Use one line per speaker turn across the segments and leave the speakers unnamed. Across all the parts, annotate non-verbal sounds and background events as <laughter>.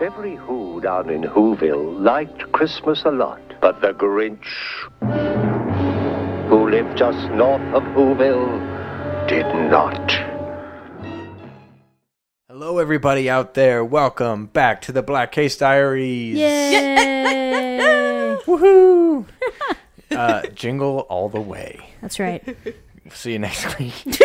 Every Who down in Whoville liked Christmas a lot, but the Grinch, who lived just north of Whoville, did not.
Hello, everybody out there. Welcome back to the Black Case Diaries.
Yay! <laughs>
Woohoo! <laughs> uh, jingle all the way.
That's right.
See you next week. <laughs>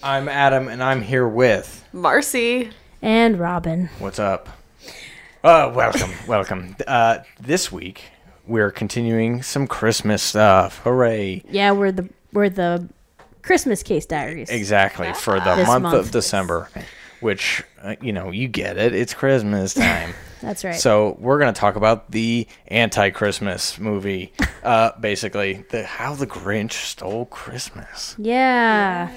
I'm Adam, and I'm here with.
Marcy.
And Robin.
What's up? Uh, welcome, <laughs> welcome. Uh, this week we're continuing some Christmas stuff. Hooray!
Yeah, we're the we're the Christmas case diaries.
Exactly for the
This
month,
month.
of December, which uh, you know you get it. It's Christmas time. <laughs>
That's right.
So we're gonna talk about the anti-Christmas movie, uh, <laughs> basically the how the Grinch stole Christmas.
yeah.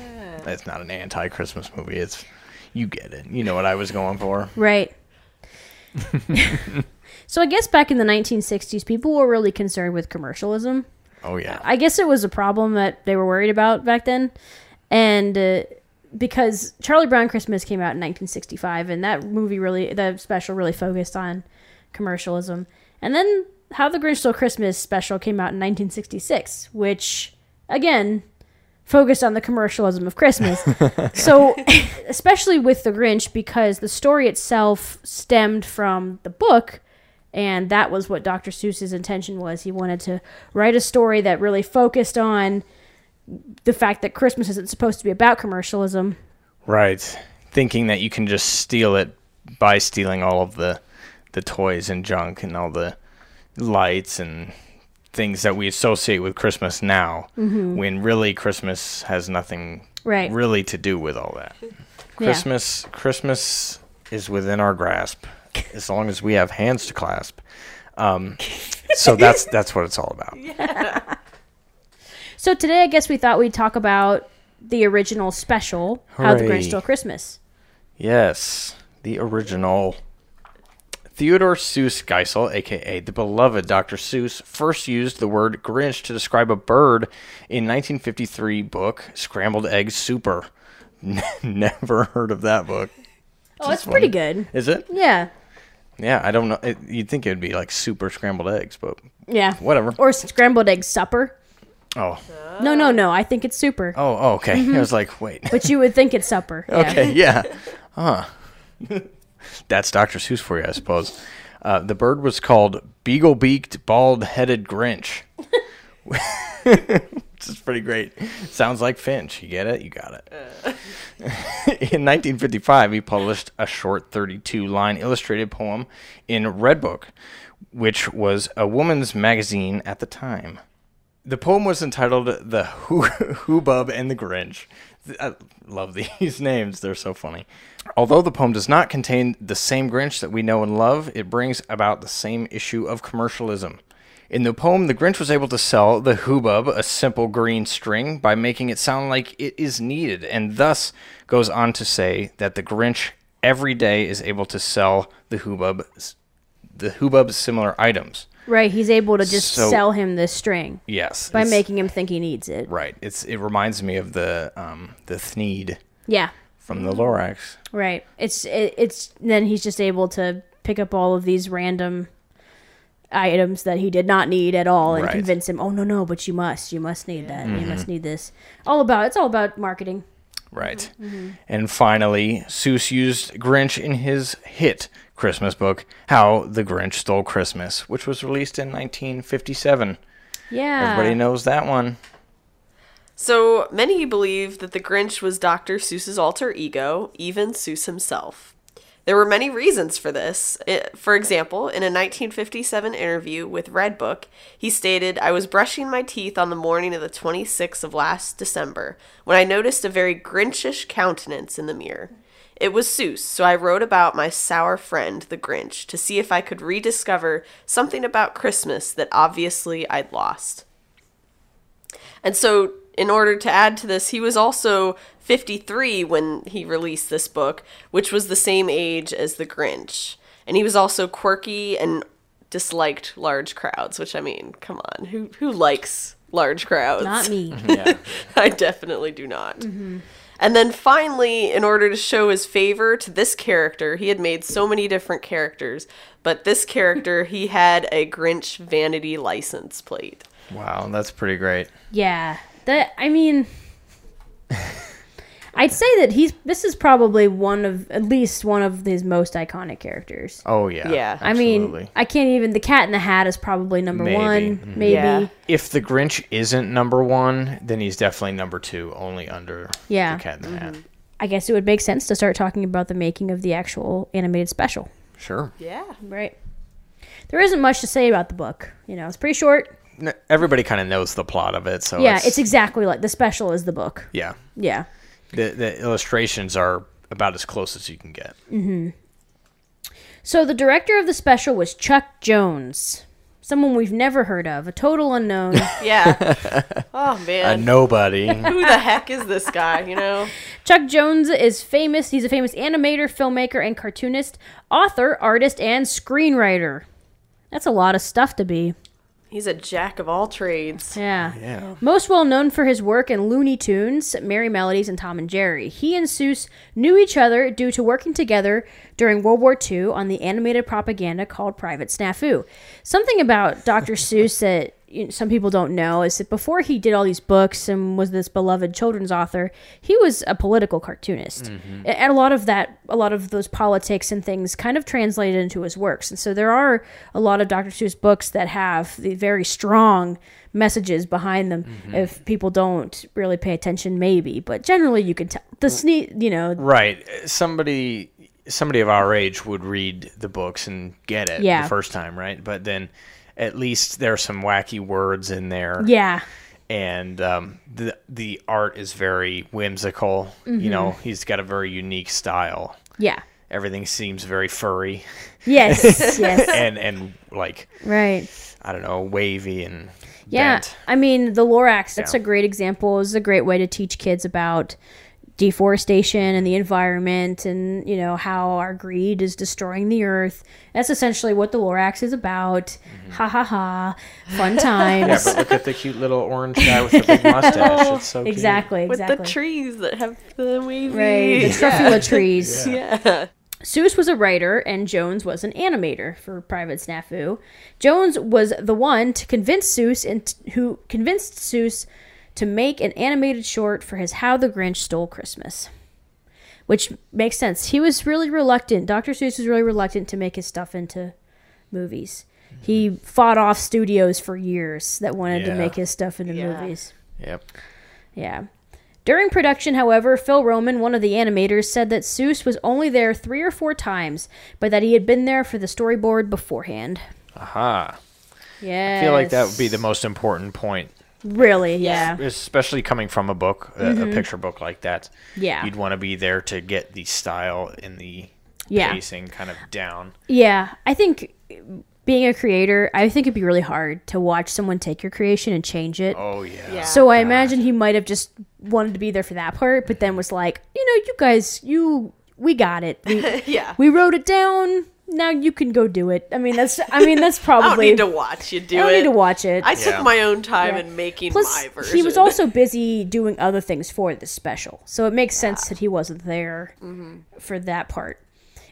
It's not an anti-Christmas movie. It's you get it. You know what I was going for.
Right. <laughs> so I guess back in the 1960s, people were really concerned with commercialism.
Oh yeah.
I guess it was a problem that they were worried about back then, and uh, because Charlie Brown Christmas came out in 1965, and that movie really, the special really focused on commercialism, and then How the Grinch Stole Christmas special came out in 1966, which again focused on the commercialism of Christmas. <laughs> so, <laughs> especially with the Grinch, because the story itself stemmed from the book and that was what Dr. Seuss's intention was. He wanted to write a story that really focused on the fact that Christmas isn't supposed to be about commercialism.
Right. Thinking that you can just steal it by stealing all of the the toys and junk and all the lights and things that we associate with Christmas now, when really Christmas has nothing
Right.
really to do with all that. Christmas Christmas is within our grasp as long as we have hands to clasp. Um, so that's <laughs> that's what it's all about.
So today I guess we thought we'd talk about the original special, How the
Hooray.
Grinch Stole Christmas.
Yes, the original. Theodore Seuss Geisel, aka the beloved Dr. Seuss, first used the word Grinch to describe a bird in 1953 book Scrambled Egg Super. <laughs> Never heard of that book.
Oh, it's pretty good.
Is it?
Yeah.
Yeah, I don't know. It, you'd think it would be like super scrambled eggs, but
Yeah.
whatever.
Or scrambled egg supper.
Oh,
No, no, no. I think it's super.
oh, oh okay. Mm-hmm. I was like, wait.
But you would think it's supper. Yeah. <laughs>
Okay, yeah. <laughs> Huh. That's Dr. Seuss for you, I suppose. Uh, the bird was called Beagle Beaked Bald Headed Grinch. <laughs> Which is pretty great. Sounds like Finch. You get it? You got it. <laughs> in 1955, he published a short 32 line illustrated poem in Redbook, which was a woman's magazine at the time. The poem was entitled "The Who Hoobub <laughs> and the Grinch." I love <laughs> these names; they're so funny. Although the poem does not contain the same Grinch that we know and love, it brings about the same issue of commercialism. In the poem, the Grinch was able to sell the Hoobub a simple green string by making it sound like it is needed, and thus goes on to say that the Grinch every day is able to sell the Hoobub, the Hoobub similar items.
Right. He's able to just
So-
sell him this string
Yes,
by making him think he needs it.
Right. It's it reminds me of the um the Thneed
Yeah.
from the Lorax.
Right. It's it, it's then he's just able to pick up all of these random items that he did not need at all and
Right. Mm-hmm.
convince him, "Oh no, no, but you must. You must need that. You must need this." All about it's all about marketing.
Right. And finally, Seuss used Grinch in his hit Christmas book, How the Grinch Stole Christmas, which was released in 1957.
Yeah.
Everybody knows that one.
So many believe that the Grinch was Dr. Seuss's alter ego, even Seuss himself. There were many reasons for this. I- For example, in a 1957 interview with Redbook, he stated, I was brushing my teeth on the morning of the 26th of last December when I noticed a very Grinchish countenance in the mirror. It was Seuss, so I wrote about my sour friend, the Grinch, to see if I could rediscover something about Christmas that obviously I'd lost. And so, in order to add to this, he was also 53 when he released this book, which was the same age as The Grinch. And he was also quirky and disliked large crowds, which I mean, come on, who who likes large crowds?
Not me. <laughs>
Yeah. <laughs>
I definitely do not. Mm-hmm. And then finally, in order to show his favor to this character, he had made so many different characters, but this character, <laughs> he had a Grinch vanity license plate.
Wow, that's pretty great.
Yeah. That I mean <laughs> I'd say that he's this is probably one of at least one of his most iconic characters.
Oh yeah.
Yeah.
I mean, I can't even the cat in the hat is probably number
Maybe.
1,
Mhm.
maybe.
Yeah.
if the Grinch isn't number one, then he's definitely number two, only under
Yeah.
the Cat in the Hat.
I guess it would make sense to start talking about the making of the actual animated special.
Sure.
Yeah.
Right. There isn't much to say about the book. You know, it's pretty short.
Everybody kind of knows the plot of it, so
yeah, it's exactly like the special is the book.
yeah.
Yeah.
The the illustrations are about as close as you can get. Mm-hmm.
So the director of the special was Chuck Jones, someone we've never heard of, a total unknown. <laughs>
Yeah. oh, man.
A nobody. <laughs>
Who the heck is this guy, you know?
Chuck Jones is famous. He's a famous animator, filmmaker, and cartoonist, author, artist, and screenwriter. That's a lot of stuff to be.
He's a jack of all trades.
Yeah.
yeah.
Most well known for his work in Looney Tunes, Merrie Melodies, and Tom and Jerry. He and Seuss knew each other due to working together during World War II on the animated propaganda called Private Snafu. Something about Dr. Seuss that you know, some people don't know is that before he did all these books and was this beloved children's author, he was a political cartoonist. Mm-hmm. A- And a lot of that, a lot of those politics and things kind of translated into his works. And so there are a lot of Dr. Seuss books that have the very strong messages behind them mm-hmm. if people don't really pay attention maybe but generally you can tell the sne- you know
Right. Somebody somebody of our age would read the books and get it
Yeah.
the first time, right? But then at least there are some wacky words in there.
yeah
And um, the the art is very whimsical.
Mm-hmm.
You know, he's got a very unique style.
yeah
Everything seems very furry
yes <laughs> yes
and and like
right
I don't know, wavy and
Yeah,
bent.
I mean the Lorax. That's
Yeah.
a great example. It's a great way to teach kids about deforestation and the environment, and you know how our greed is destroying the earth. That's essentially what the Lorax is about. Ha ha ha! Fun <laughs> times.
Mm-hmm. Yeah, but look at the cute little orange guy with the big mustache. <laughs> It's so cute.
exactly,
With the trees that have the wavy.
Right, the truffula <laughs> trees.
Yeah.
Seuss was a writer and Jones was an animator for Private Snafu. Jones was the one to convince Seuss and who convinced Seuss to make an animated short for his How the Grinch Stole Christmas. Which makes sense. He was really reluctant. Dr. Seuss was really reluctant to make his stuff into movies. He mm-hmm. fought off studios for years that wanted to make his stuff into
Yeah.
movies.
Yep.
Yeah. During production, however, Phil Roman, one of the animators, said that Seuss was only there three or four times, but that he had been there for the storyboard beforehand.
Aha.
Yeah.
I feel like that would be the most important point,
Really, yeah.
especially coming from a book, a, a picture book like that.
Mm-hmm. Yeah.
You'd want to be there to get the style and the
Yeah.
pacing kind of down.
Yeah. I think being a creator, I think it'd be really hard to watch someone take your creation and change it.
Oh yeah.
Yeah.
So I imagine he might have just wanted to be there for that part, but then was like, you know, you guys, you, we got it. We, <laughs>
Yeah.
we wrote it down. Now you can go do it. I mean, that's, I mean, that's <laughs>
I don't
probably.
need to watch you do
I don't
it.
need to watch it.
I took
Yeah.
my own time
Yeah.
in making
Plus,
my version.
he was also busy doing other things for this special, so it makes sense that he wasn't there mm-hmm. for that part.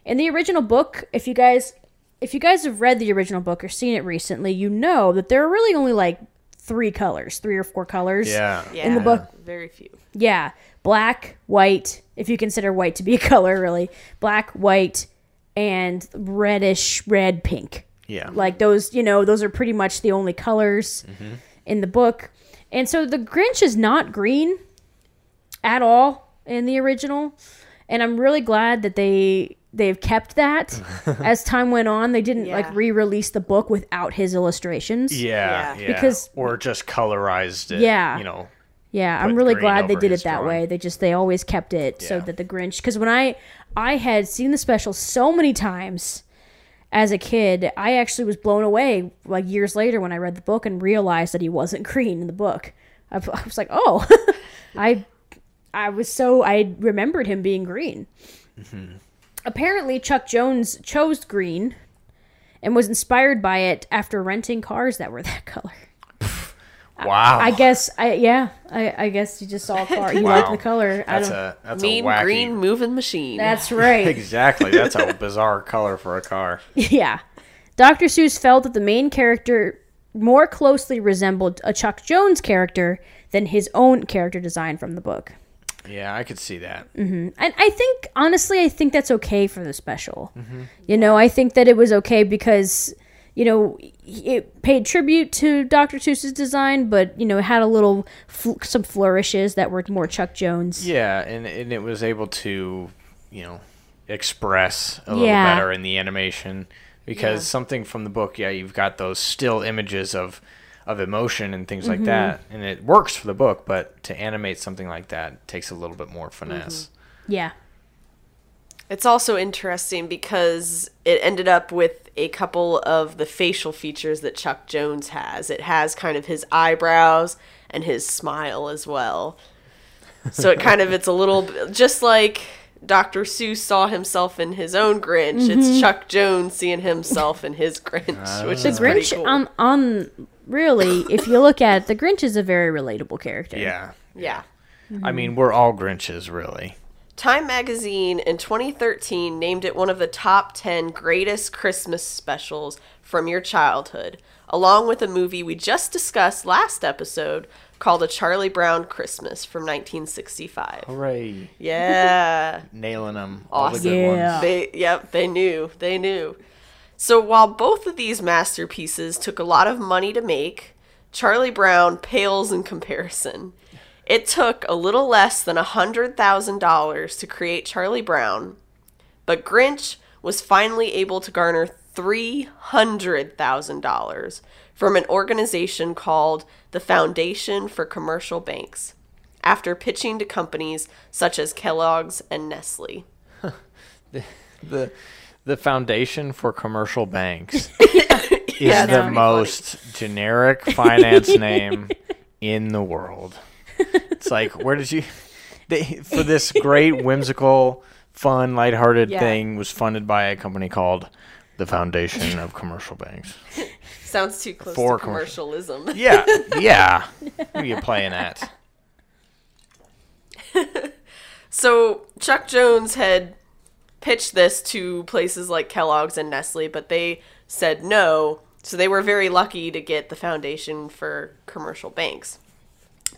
In the original book, if you guys, if you guys have read the original book or seen it recently, you know that there are really only like three colors, three or four colors.
Yeah.
yeah,
in the book.
Very few.
Yeah, black, white. If you consider white to be a <laughs> color, really, black, white, and reddish red, pink.
Yeah.
Like those, you know, those are pretty much the only colors mm-hmm. in the book. And so the Grinch is not green at all in the original. And I'm really glad that they they've kept that <laughs> as time went on. They didn't
Yeah.
like re-release the book without his illustrations.
Yeah,
Yeah.
yeah.
Because-
or just colorized it.
Yeah.
You know.
Yeah, I'm really glad they did it that
drawing.
way. They just they always kept it so that the Grinch cuz when I I had seen the special so many times as a kid, I actually was blown away like years later when I read the book and realized that he wasn't <laughs> green in the book. I, I was like, "Oh, <laughs> I I was so I remembered him being green." Mm-hmm. Apparently, Chuck Jones chose green and was inspired by it after renting cars that were <laughs> that color.
Wow.
I guess I yeah. I, I guess you just saw a car. You <laughs>
Wow.
like the color. I
That's
don't.
a that's
mean
a wacky.
green moving machine.
That's <laughs> right. <laughs>
Exactly. That's a bizarre color for a car.
Yeah. Dr. Seuss felt that the main character more closely resembled a Chuck Jones character than his own character design from the book.
Yeah, I could see that. Mm-hmm.
And I think, honestly, I think that's okay for the special. Mm-hmm. You know, I think that it was okay because, you know, it paid tribute to Dr. Seuss's design, but, you know, it had a little, fl- some flourishes that were more Chuck Jones.
Yeah, and and it was able to, you know, express a little
Yeah.
better in the animation because
Yeah.
something from the book, yeah, you've got those still images of of emotion and things
Mm-hmm.
like that, and it works for the book, but to animate something like that takes a little bit more finesse.
Yeah.
It's also interesting because it ended up with a couple of the facial features that Chuck Jones has. It has kind of his eyebrows and his smile as well. So it kind of it's a little just like Dr. Seuss saw himself in his own Grinch. It's mm-hmm. Chuck Jones seeing himself in his Grinch, ah. which
The
is pretty
Grinch,
cool.
on, on, really, if you look at it, the Grinch is a very relatable character.
Yeah.
yeah.
I mean, we're all Grinches, really.
Time magazine in 2013 named it one of the top 10 greatest Christmas specials from your childhood, along with a movie we just discussed last episode called A Charlie Brown Christmas from 1965.
Hooray!
Yeah. <laughs>
Nailing them. All the
Awesome.
Yeah.
They yep, they knew. They knew. So while both of these masterpieces took a lot of money to make, Charlie Brown pales in comparison. It took a little less than $100,000 to create Charlie Brown, but Grinch was finally able to garner $300,000 from an organization called the Foundation for Commercial Banks after pitching to companies such as Kellogg's and Nestle. <laughs>
the the the foundation for commercial banks <laughs> is
Yeah,
the most generic finance <laughs> name in the world. It's like where did you <laughs> they for this great whimsical, fun, lighthearted
Yeah.
thing was funded by a company called the Foundation of Commercial Banks. <laughs>
Sounds too close
For
to
commercial.
commercialism. <laughs>
Yeah, yeah. Who are you playing at?
So Chuck Jones had pitched this to places like Kellogg's and Nestle, but they said no. So they were very lucky to get the foundation for commercial banks.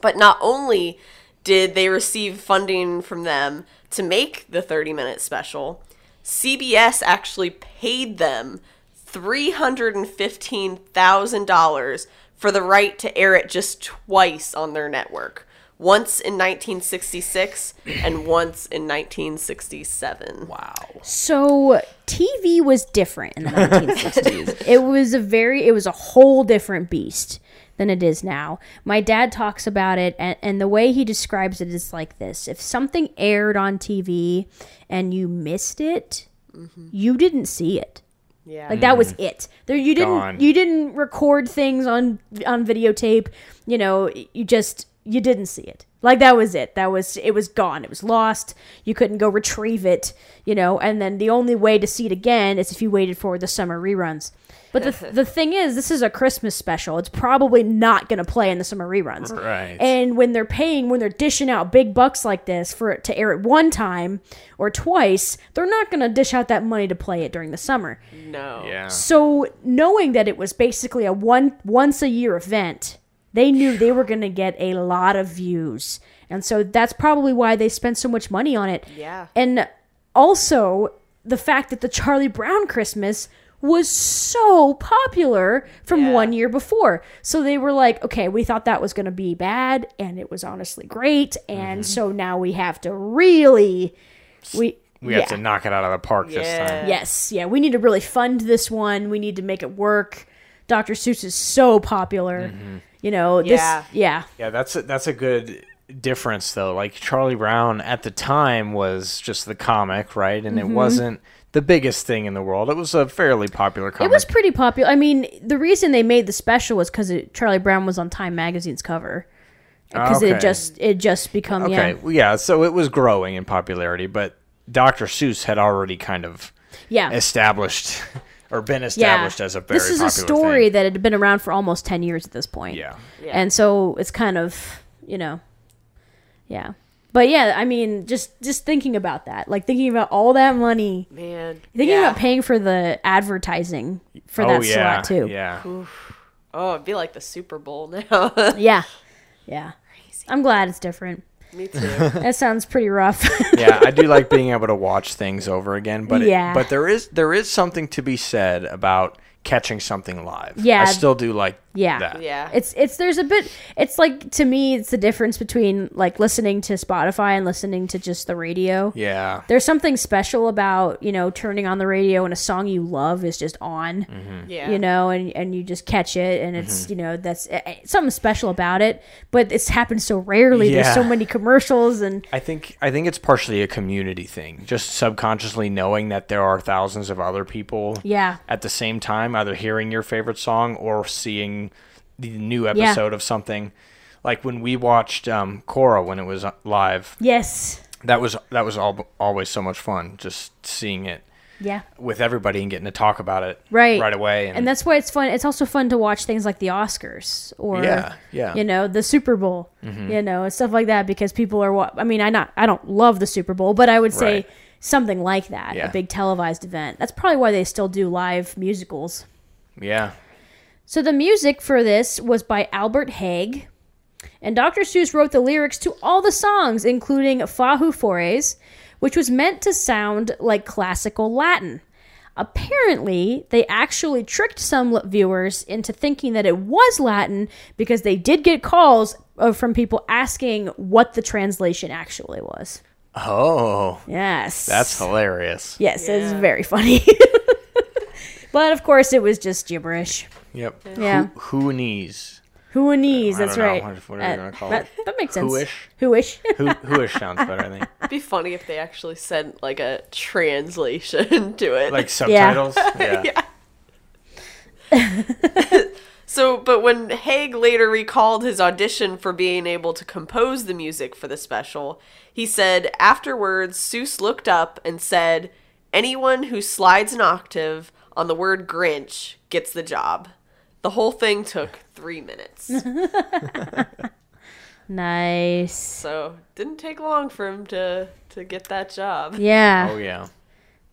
But not only did they receive funding from them to make the 30 minute special, CBS actually paid them $315,000 for the right to air it just twice on their network. Once in 1966 and once in 1967.
Wow.
So TV was different in the 1960s. it was a very, it was a whole different beast than it is now. My dad talks about it, and, and the way he describes it is like this: if something aired on TV and you missed it, mm-hmm. you didn't see it.
Yeah.
Like that was mm. it. There you didn't
Gone.
you didn't record things on on videotape. You know, you just you didn't see it. Like that was it. That was it was gone. It was lost. You couldn't go retrieve it, you know, and then the only way to see it again is if you waited for the summer reruns. But the the thing is, this is a Christmas special. It's probably not going to play in the summer reruns.
Right.
And when they're paying, when they're dishing out big bucks like this for it to air it one time or twice, they're not going to dish out that money to play it during the summer.
no.
Yeah.
So knowing that it was basically a one once a year event, they knew they were going to get a lot of views. And so that's probably why they spent so much money on it.
Yeah.
And also the fact that the Charlie Brown Christmas was so popular from
Yeah.
one year before. So they were like, okay, we thought that was going to be bad and it was honestly great. And so now we have to really we
We have
yeah.
to knock it out of the park this time.
Yes, yeah, we need to really fund this one. We need to make it work. Dr. Seuss is so popular. You know, this
Yeah.
yeah.
Yeah, that's a, that's a good difference though. Like Charlie Brown at the time was just the comic, right? And
Mm-hmm.
it wasn't the biggest thing in the world. It was a fairly popular comic.
It was pretty popular. I mean, the reason they made the special was cuz Charlie Brown was on Time magazine's cover. Ah, cuz
Okay.
it just it just become
okay.
yeah.
well, Yeah, so it was growing in popularity, but Dr. Seuss had already kind of
Yeah.
established <laughs> or been
Yeah,
established as a very
this is a story
thing.
that had been around for almost ten years at this point.
Yeah.
Yeah.
and so it's kind of you know, yeah. But yeah, I mean, just just thinking about that, like thinking about all that money,
Man.
thinking
yeah.
about paying for the advertising for
oh
that
yeah,
slot too.
Yeah.
Oh, it'd be like the Super Bowl now. <laughs> <laughs>
yeah, yeah. I'm glad it's different.
Me <laughs> too.
That sounds pretty rough.
yeah, I do like being able to watch things over again, but it-
Yeah.
but there is there is something to be said about catching something live.
Yeah.
I still do like
Yeah.
that.
Yeah.
It's it's there's a bit it's like to me it's the difference between like listening to Spotify and listening to just the radio.
Yeah.
There's something special about, you know, turning on the radio and a song you love is just on.
yeah.
You know, and, and you just catch it, and it's you know that's eh, eh, something special about it. But it's happened so rarely. There's so many commercials, and
I think I think it's partially a community thing, just subconsciously knowing that there are thousands of other people
yeah,
at the same time either hearing your favorite song or seeing the new episode of something. Like when we watched um, Cora when it was uh, live,
yes,
that was that was all, always so much fun just seeing it
yeah.
with everybody and getting to talk about it
Right.
right away.
and that's why it's fun. It's also fun to watch things like the Oscars or
Yeah, yeah.
you know the Super Bowl, you know and stuff like that because people are. wa- I mean, I not I don't love the Super Bowl, but I would say
Right.
something like that,
Yeah.
a big televised event. That's probably why they still do live musicals.
yeah.
So the music for this was by Albert Hague. And Dr. Seuss wrote the lyrics to all the songs, including Fahoo Fores, which was meant to sound like classical Latin. Apparently, they actually tricked some viewers into thinking that it was Latin because they did get calls uh, from people asking what the translation actually was.
Oh,
Yes.
that's hilarious.
Yes, it's very funny. <laughs> but of course, it was just gibberish.
Yep.
Yeah.
Who, who knees?
That's
know.
right.
What- what are we
Uh,
gonna call
that,
it?
that makes sense.
Whoish?
Whoish. <laughs>
Who whoish sounds better, I think. <laughs>
It'd be funny if they actually sent like a translation <laughs> to it.
Like subtitles. Yeah.
So, but when Hague later recalled his audition for being able to compose the music for the special, he said afterwards Seuss looked up and said, Anyone who slides an octave on the word Grinch gets the job. The whole thing took three minutes. <laughs>
nice.
so, didn't take long for him to, to get that job.
Yeah,
Oh yeah.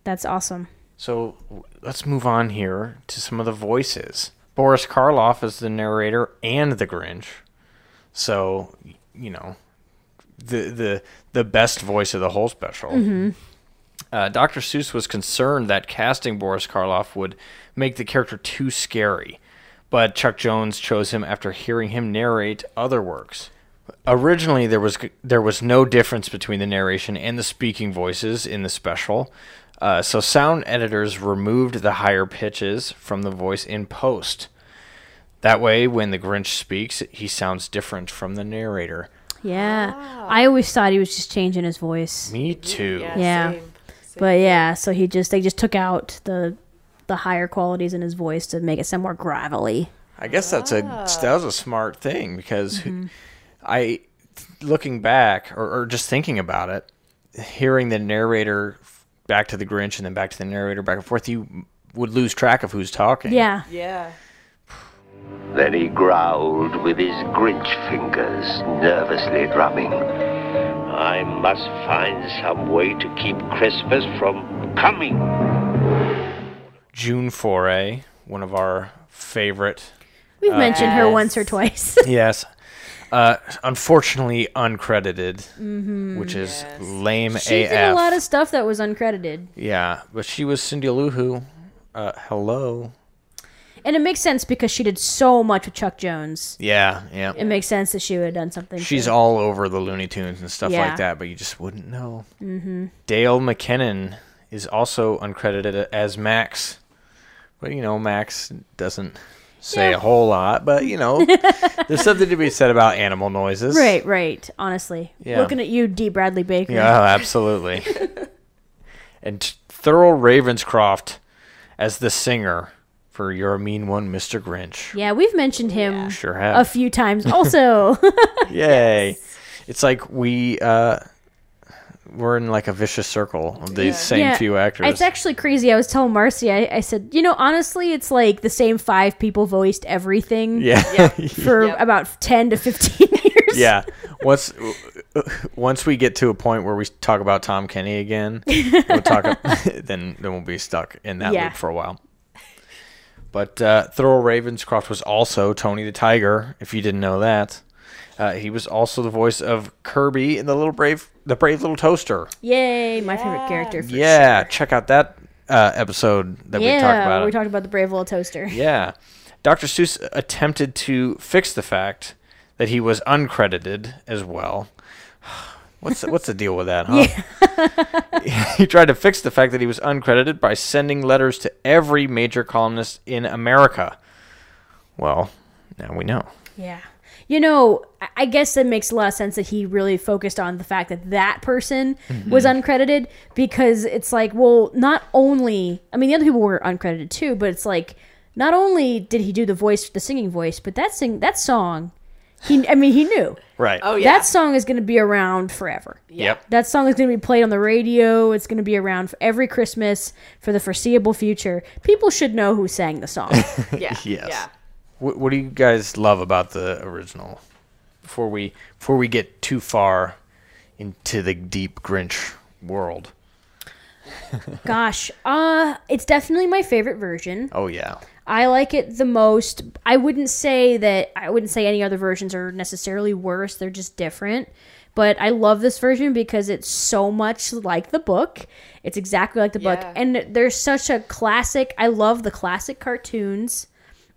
that's awesome.
So let's move on here to some of the voices. Boris Karloff is the narrator and the Grinch. So you know, the the the best voice of the whole special. Mm-hmm. Uh, Dr. Seuss was concerned that casting Boris Karloff would make the character too scary, but Chuck Jones chose him after hearing him narrate other works. Originally, there was there was no difference between the narration and the speaking voices in the special, uh, so sound editors removed the higher pitches from the voice in post. That way, when the Grinch speaks, he sounds different from the narrator.
Yeah, I always thought he was just changing his voice,
Me too.
Yeah.
same. Same.
but yeah, so he just they just took out the the higher qualities in his voice to make it sound more gravelly.
I guess that's a ah. that was a smart thing because mm-hmm. I, looking back or, or just thinking about it, hearing the narrator back to the Grinch and then back to the narrator back and forth, you would lose track of who's talking.
Yeah,
Yeah.
Then he growled with his Grinch fingers, nervously drumming. I must find some way to keep Christmas from coming.
June Foray, one of our favorite.
we've mentioned her once or twice. <laughs>
yes. Uh, unfortunately, uncredited, which is
Yes.
lame
she
AF.
did a lot of stuff that was uncredited,
yeah, but she was Cindy Lou Who. Uh, hello.
And it makes sense because she did so much with Chuck Jones.
Yeah, yeah.
It makes sense that she would have done something.
She's
too.
all over the Looney Tunes and stuff
Yeah.
like that, but you just wouldn't know. Mm-hmm. Dal McKennon is also uncredited as Max, but you know Max doesn't say a whole lot. But you know, <laughs> there's something to be said about animal noises.
right, right. Honestly,
Yeah.
looking at you, Dee Bradley Baker.
Yeah, absolutely. <laughs> and Thurl Ravenscroft as the singer for "You're a Mean One, Mr. Grinch."
Yeah, we've mentioned him
Sure have.
a few times. <laughs> Also,
Yay! <laughs> It's like we uh, we're in like a vicious circle of these same
Yeah,
few actors.
It's actually crazy. I was telling Marcy, I, I said, you know, honestly, it's like the same five people voiced everything
yeah. <laughs>
for
Yep.
about 10 to 15 years.
yeah. Once once we get to a point where we talk about Tom Kenny again, we'll talk. then then we'll be stuck in that
Yeah.
loop for a while. But uh, Thurl Ravenscroft was also Tony the Tiger. If you didn't know that, uh, he was also the voice of Kirby in the little brave, the brave little toaster.
Yay, my favorite character. For
yeah, check out that uh, episode that
yeah,
we talked about.
we talked about the brave little toaster. <laughs>
Yeah. Dr. Seuss attempted to fix the fact that he was uncredited as well. What's the, what's the deal with that, huh? <laughs> he tried to fix the fact that he was uncredited by sending letters to every major columnist in America. Well, now we know.
Yeah. You know, I- guess it makes a lot of sense that he really focused on the fact that that person mm-hmm. was uncredited because it's like, well, not only, I mean, the other people were uncredited too, but it's like, not only did he do the voice, the singing voice, but that sing, that song, he, I mean, he knew
Right.
Oh yeah.
that song is going to be around forever.
Yep.
That song is going to be played on the radio. It's going to be around for every Christmas for the foreseeable future. People should know who sang the song. <laughs>
yeah.
Yes.
Yeah.
What, what do you guys love about the original? Before we before we get too far into the deep Grinch world.
Gosh, uh, it's definitely my favorite version.
Oh yeah.
I like it the most. I wouldn't say that I wouldn't say any other versions are necessarily worse. They're just different. But I love this version because it's so much like the book. It's exactly like the book.
Yeah.
And there's such a classic. I love the classic cartoons.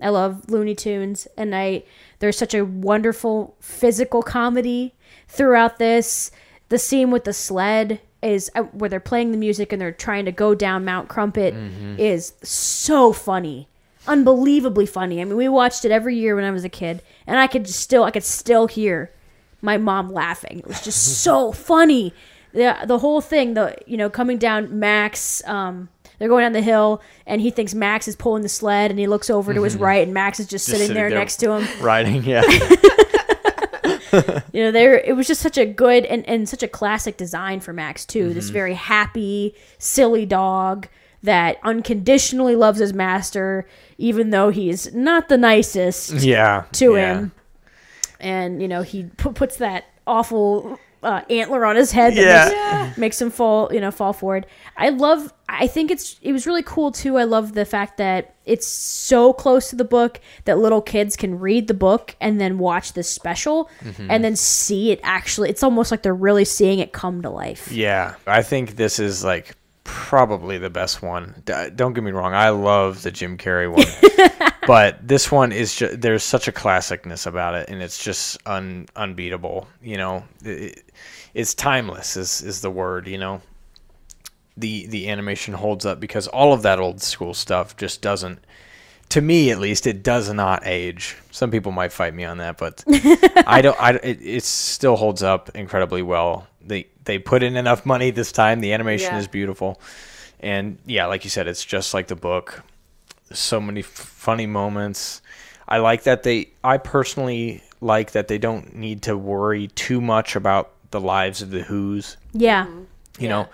I love Looney Tunes and I there's such a wonderful physical comedy throughout this. The scene with the sled is uh, where they're playing the music and they're trying to go down Mount Crumpit is so funny unbelievably funny. I mean, we watched it every year when I was a kid, and I could still, I could still hear my mom laughing. It was just so <laughs> funny. The the whole thing, the you know, coming down Max. Um, they're going down the hill, and he thinks Max is pulling the sled, and he looks over to his right, and Max is just,
Just
sitting, there, next to him. <laughs>
Riding, yeah. <laughs>
You know, there it was just such a good and, and such a classic design for Max too. This very happy, silly dog that unconditionally loves his master, even though he's not the nicest
yeah.
to
yeah.
him. And you know, he pu- puts that awful uh, antler on his head that
Yeah.
makes, makes him fall, you know, fall forward. I love. I think it's it was really cool too. I love the fact that it's so close to the book that little kids can read the book and then watch this special
Mm-hmm.
and then see it actually. It's almost like they're really seeing it come to life.
Yeah, I think this is like probably the best one. D- Don't get me wrong, I love the Jim Carrey one, <laughs> but this one is just there's such a classicness about it, and it's just un, unbeatable. You know, it, it's timeless is is the word. You know, the the animation holds up because all of that old school stuff just doesn't. To me, at least, it does not age. Some people might fight me on that, but <laughs> I don't. I it, it still holds up incredibly well. They they put in enough money this time. The animation
Yeah.
is beautiful, and yeah, like you said, it's just like the book. So many f- funny moments. I like that they. I personally like that they don't need to worry too much about the lives of the Who's.
Yeah,
You know,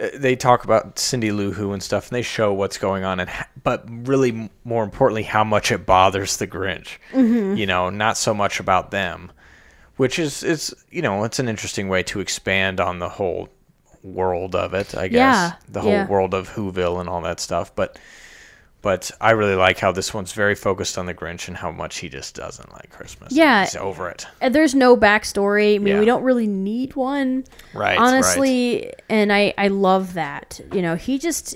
uh, they talk about Cindy Lou Who and stuff, and they show what's going on, and but really, more importantly, how much it bothers the Grinch. You know, not so much about them, which is is you know, it's an interesting way to expand on the whole world of it. I guess
Yeah,
the whole
yeah.
world of Whoville and all that stuff, but. But I really like how this one's very focused on the Grinch and how much he just doesn't like Christmas.
Yeah.
he's over it.
And there's no backstory. I mean,
Yeah.
we don't really need one.
Right,
honestly and i i love that you know he just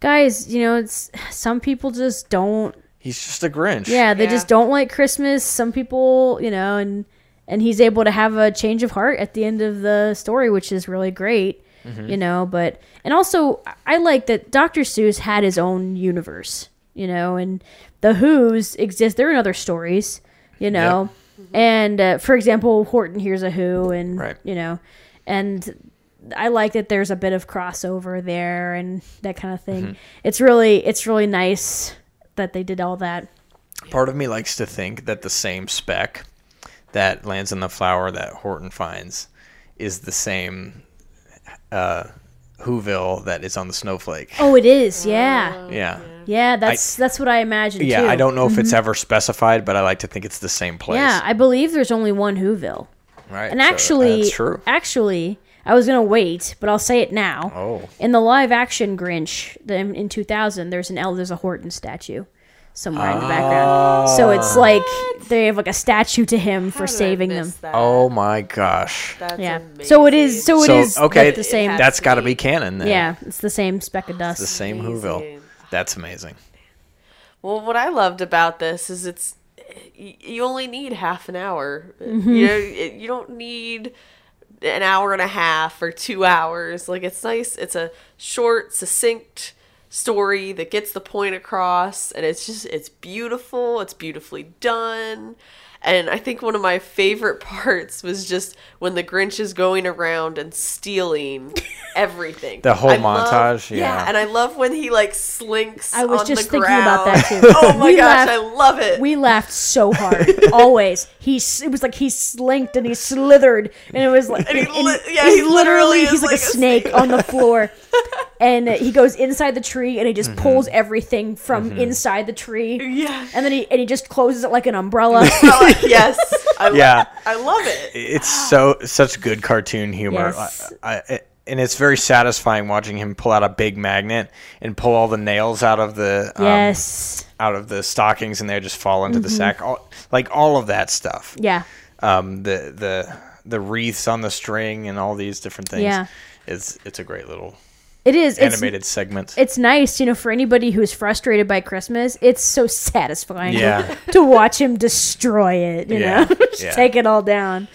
guys you know it's some people just don't
He's just a Grinch.
yeah they
Yeah.
just don't like christmas some people you know and and he's able to have a change of heart at the end of the story which is really great
Mm-hmm.
you know but and also i like that dr seuss had his own universe you know and the who's exist they're in other stories you know and uh, for example horton hears a who and
Right.
you know and I like that there's a bit of crossover there and that kind of thing.
Mm-hmm.
It's really it's really nice that they did all that.
Part of me likes to think that the same speck that lands in the flower that Horton finds is the same uh, Whoville that is on the snowflake.
Oh, it is. Yeah.
yeah.
Yeah, that's that's what I imagined
Yeah,
too.
I don't know if it's ever specified, but I like to think it's the same place.
Yeah, I believe there's only one Whoville.
right.
And
so
actually,
that's true.
actually, I was gonna wait, but I'll say it now.
Oh.
In the live action Grinch, the, in 2000, there's an El, there's a Horton statue somewhere in the background. So it's like they have like a statue to him for
How did
saving them.
that?
Oh my gosh.
That's
Yeah. So it is. So it
so
is
okay,
like the same.
has
that's
to
got to
be.
be canon then.
yeah, it's the same speck of dust.
the same
Amazing.
Whoville. That's amazing.
Well, what I loved about this is it's y- you only need half an hour.
Mm-hmm.
You know, it- you don't need an hour and a half or two hours. Like it's nice. It's a short, succinct story that gets the point across, and it's just it's beautiful. It's beautifully done. And I think one of my favorite <laughs> parts was just when the Grinch is going around and stealing <laughs> everything.
The whole
I love-
montage, yeah.
and I love when he like slinks.
I was
on
just
the
thinking about that too. <laughs>
Oh my
We
gosh,
laughed-
I love it.
We laughed so hard. Always. He. It was like he slinked and he slithered, and it was like.
And he
and
li- yeah, he literally is
He's like,
like
a
a
snake
snake.
on the floor, and he goes inside the tree and he just
Mm-hmm.
pulls everything from inside the tree.
yeah.
And then he and he just closes it like an umbrella. <laughs>
Oh, yes. I lo-
Yeah.
I love it.
It's so such good cartoon humor.
Yes.
I, I, and it's very satisfying watching him pull out a big magnet and pull all the nails out of the um,
yes.
out of the stockings and they just fall into the
Mm-hmm.
sack. All, like all of that stuff.
Yeah.
Um, the the the wreaths on the string and all these different things.
Yeah.
It's it's a great little
It is. It's,
animated segment.
it's nice, you know, for anybody who's frustrated by Christmas, it's so satisfying to-
Yeah. <laughs>
to, watch him destroy it, you
Yeah,
know, <laughs> just
yeah.
take it all down.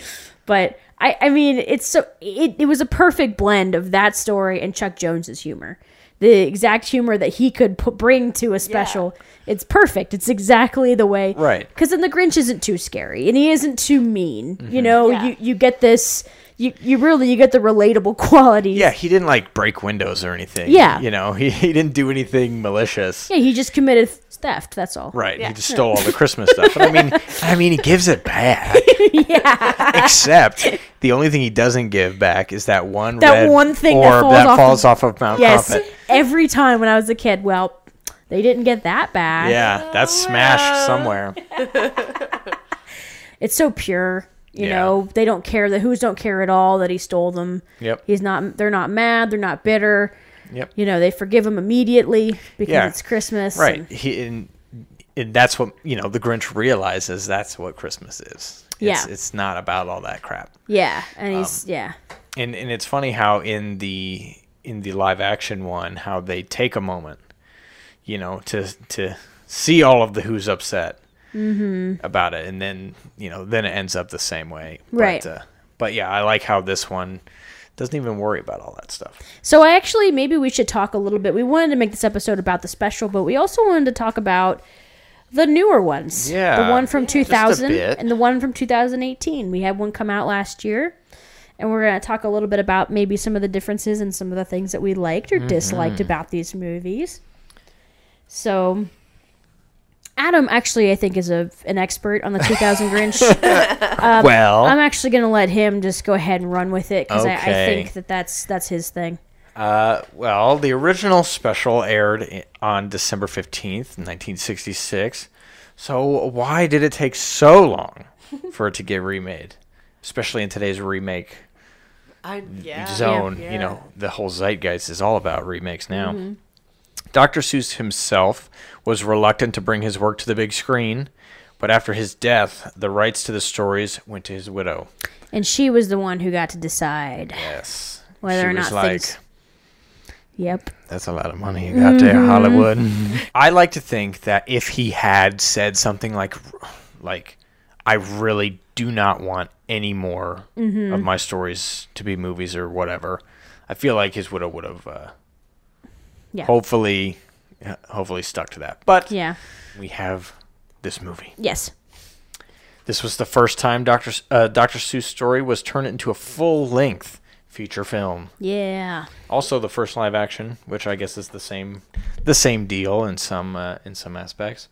But I, I mean, it's so it, it was a perfect blend of that story and Chuck Jones's humor, the exact humor that he could put, bring to a special. It's perfect. It's exactly the way,
Right.
Because then the Grinch isn't too scary and he isn't too mean.
Mm-hmm.
You know,
Yeah.
you you get this. You, you really you get the relatable <laughs> qualities.
yeah, he didn't like break windows or anything.
Yeah.
You know, he, he didn't do anything malicious.
Yeah, he just committed theft. That's all.
Right.
Yeah.
He just stole all the Christmas stuff. But I mean <laughs> I mean he gives it back. <laughs>
yeah.
Except the only thing he doesn't give back is that one
That
red
one thing that falls
that
off
falls
the-
off of Mount
Yes.
Crumpit.
Every time when I was a kid, well, they didn't get that back.
Yeah, that's smashed oh, somewhere.
It's so pure. You
Yeah.
know, they don't care. The Who's don't care at all that he stole them.
Yep.
He's not. They're not mad. They're not bitter.
Yep.
You know, they forgive him immediately because
Yeah.
it's Christmas.
Right.
and-
He and, and that's what you know. The Grinch realizes that's what Christmas is. It's,
Yeah.
It's not about all that crap.
yeah, and
Um,
he's yeah.
And and it's funny how in the in the live action one how they take a moment, you know, to to see all of the who's upset
Mm-hmm.
about it, and then you know then it ends up the same way.
Right.
But, uh, but yeah, I like how this one doesn't even worry about all that stuff.
So I actually maybe we should talk a little bit. We wanted to make this episode about the special, but we also wanted to talk about the newer ones.
Yeah.
The one from
Yeah,
2000 and the one from 2018. We had one come out last year. And we're going to talk a little bit about maybe some of the differences and some of the things that we liked or disliked
Mm-hmm.
about these movies. So Adam actually I think is a an expert on the 2000 Grinch. <laughs>
well,
I'm actually going to let him just go ahead and run with it cuz I, I think that that's that's his thing.
Uh, well, the original special aired on December 15th, 1966. So why did it take so long <laughs> for it to get remade? Especially in today's remake
I yeah.
zone.
Yeah.
You know, the whole zeitgeist is all about remakes now. Dr. Seuss himself was reluctant to bring his work to the big screen, but after his death, the rights to the stories went to his widow.
And she was the one who got to decide.
Yes.
Whether
She
or not things- Yep.
That's a lot of money you got there, mm-hmm. Hollywood. Mm-hmm. I like to think that if he had said something like, like, I really do not want any more of mm-hmm. my stories to be movies or whatever, I feel like his widow would have, uh,
Yeah.
hopefully, hopefully stuck to that. But
Yeah.
we have this movie.
Yes.
This was the first time Dr. Uh, Dr. Seuss story was turned into a full length feature film.
Yeah.
Also, the first live action, which I guess is the same, the same deal in some uh, in some aspects.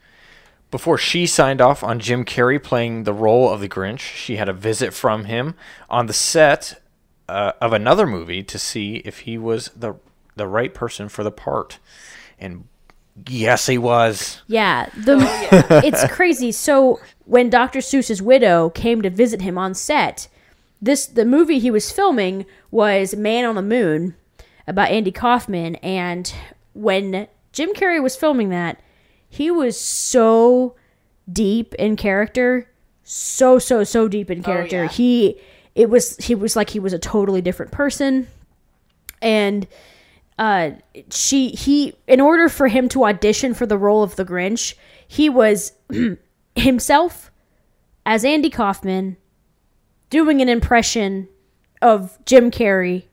Before she signed off on Jim Carrey playing the role of the Grinch, she had a visit from him on the set uh, of another movie to see if he was the the right person for the part, and yes, he was.
Yeah, the oh, it's crazy. So when Dr. Seuss's widow came to visit him on set, this the movie he was filming was Man on the Moon about Andy Kaufman, and when Jim Carrey was filming that, he was so deep in character, so so so deep in oh, character.
yeah.
He it was he was like he was a totally different person, and uh she he in order for him to audition for the role of the Grinch, he was <clears throat> himself as Andy Kaufman doing an impression of Jim Carrey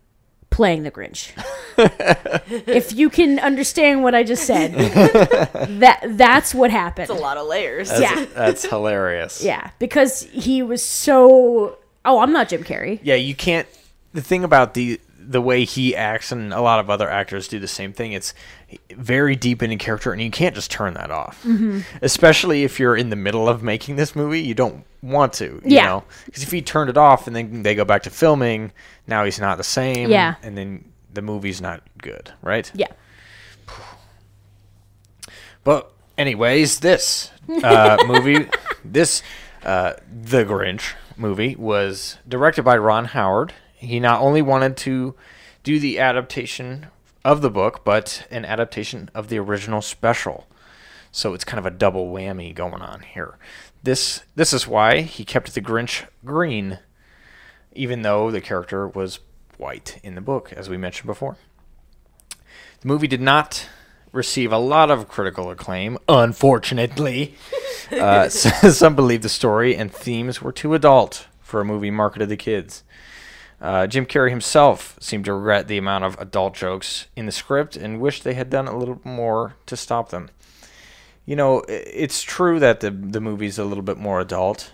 playing the Grinch. <laughs> if you can understand what I just said, <laughs> that that's what happened.
It's a lot of layers.
Yeah.
That's hilarious. <laughs>
Yeah, because he was so. Oh, I'm not Jim Carrey.
Yeah, you can't. The thing about the the way he acts, and a lot of other actors do the same thing. It's very deep into character, and you can't just turn that off.
Mm-hmm.
Especially if you're in the middle of making this movie, you don't want to. You
Yeah.
know, because if he turned it off and then they go back to filming, now he's not the same.
Yeah.
and then the movie's not good, right?
Yeah.
But anyways, this uh, <laughs> movie, this uh, The Grinch movie was directed by Ron Howard. He not only wanted to do the adaptation of the book, but an adaptation of the original special. So it's kind of a double whammy going on here. This this is why he kept the Grinch green, even though the character was white in the book, as we mentioned before. The movie did not receive a lot of critical acclaim, unfortunately. <laughs> uh, <laughs> some believe the story and themes were too adult for a movie marketed to kids. Uh, Jim Carrey himself seemed to regret the amount of adult jokes in the script and wished they had done a little more to stop them. You know, it's true that the the movie's a little bit more adult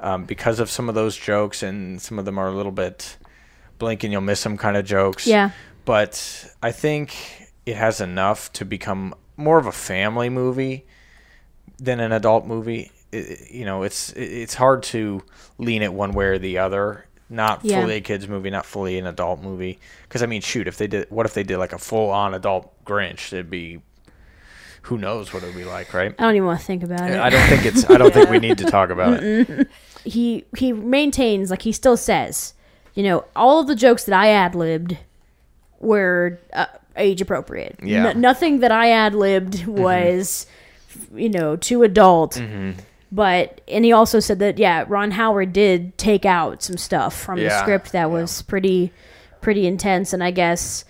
um, because of some of those jokes, and some of them are a little bit blink and you'll miss them kind of jokes
Yeah.
but I think it has enough to become more of a family movie than an adult movie. I- I- you know, it's it's hard to lean it one way or the other. Not
Yeah.
fully a kids movie, not fully an adult movie. Because I mean, shoot, if they did, what if they did like a full on adult Grinch? It'd be, who knows what it would be like, right?
I don't even want to think about it.
I don't think it's. I don't think we need to talk about it.
he he maintains like he still says, you know, all of the jokes that I ad libbed were uh, age appropriate.
Yeah.
N- nothing that I ad libbed was, you know, too adult. But and he also said that yeah, Ron Howard did take out some stuff from the
Yeah,
script that was pretty pretty intense, and I guess.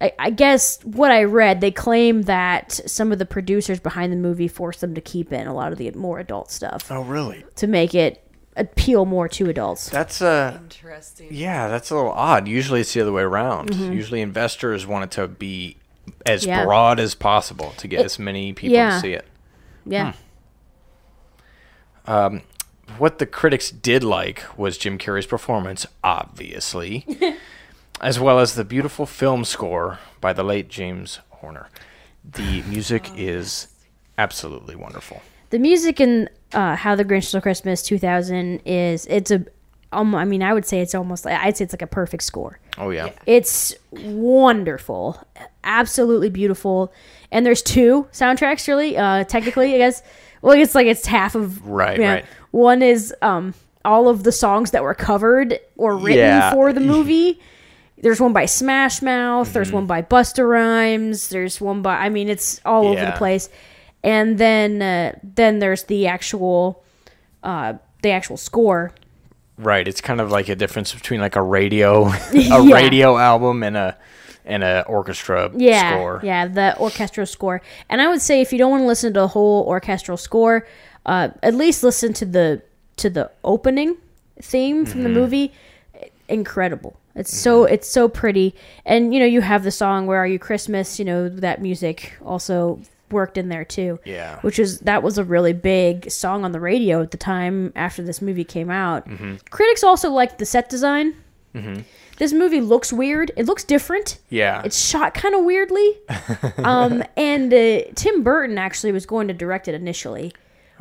I, I guess what I read, they claim that some of the producers behind the movie forced them to keep in a lot of the more adult stuff
Oh, really?
to make it appeal more to adults.
That's uh
Interesting.
Yeah, that's a little odd. Usually it's the other way around. Usually investors want it to be as
Mm-hmm. Yeah.
broad as possible to get
It-
as many people
yeah.
to see it.
Yeah.
What the critics did like was Jim Carrey's performance, obviously, <laughs> as well as the beautiful film score by the late James Horner. The <sighs> music is absolutely wonderful.
The music in uh, How the Grinch Stole Christmas 2000 is it's a um, I mean I would say it's almost like I'd say it's like a perfect score.
Oh yeah.
It's wonderful. Absolutely beautiful. And there's two soundtracks really uh technically I guess. Well, it's like it's half of
Right,
yeah.
right.
One is um all of the songs that were covered or written
Yeah.
for the <laughs> movie. There's one by Smash Mouth. There's
Mm-hmm.
one by Busta Rhymes. There's one by I mean it's all over the place. And then uh, then there's the actual uh, the actual score.
Right. It's kind of like a difference between like a radio <laughs> a <laughs>
Yeah.
radio album and a and a orchestra
Yeah,
score.
yeah, the orchestral score. And I would say if you don't want to listen to the whole orchestral score, uh, at least listen to the to the opening theme from the
Mm-hmm.
movie. Incredible. It's so it's so pretty, and you know you have the song "Where Are You Christmas." You know that music also worked in there too.
Yeah.
which is that was a really big song on the radio at the time after this movie came out.
Mm-hmm.
Critics also liked the set design. This movie looks weird. It looks different.
Yeah.
It's shot kind of weirdly. <laughs> um, and uh, Tim Burton actually was going to direct it initially,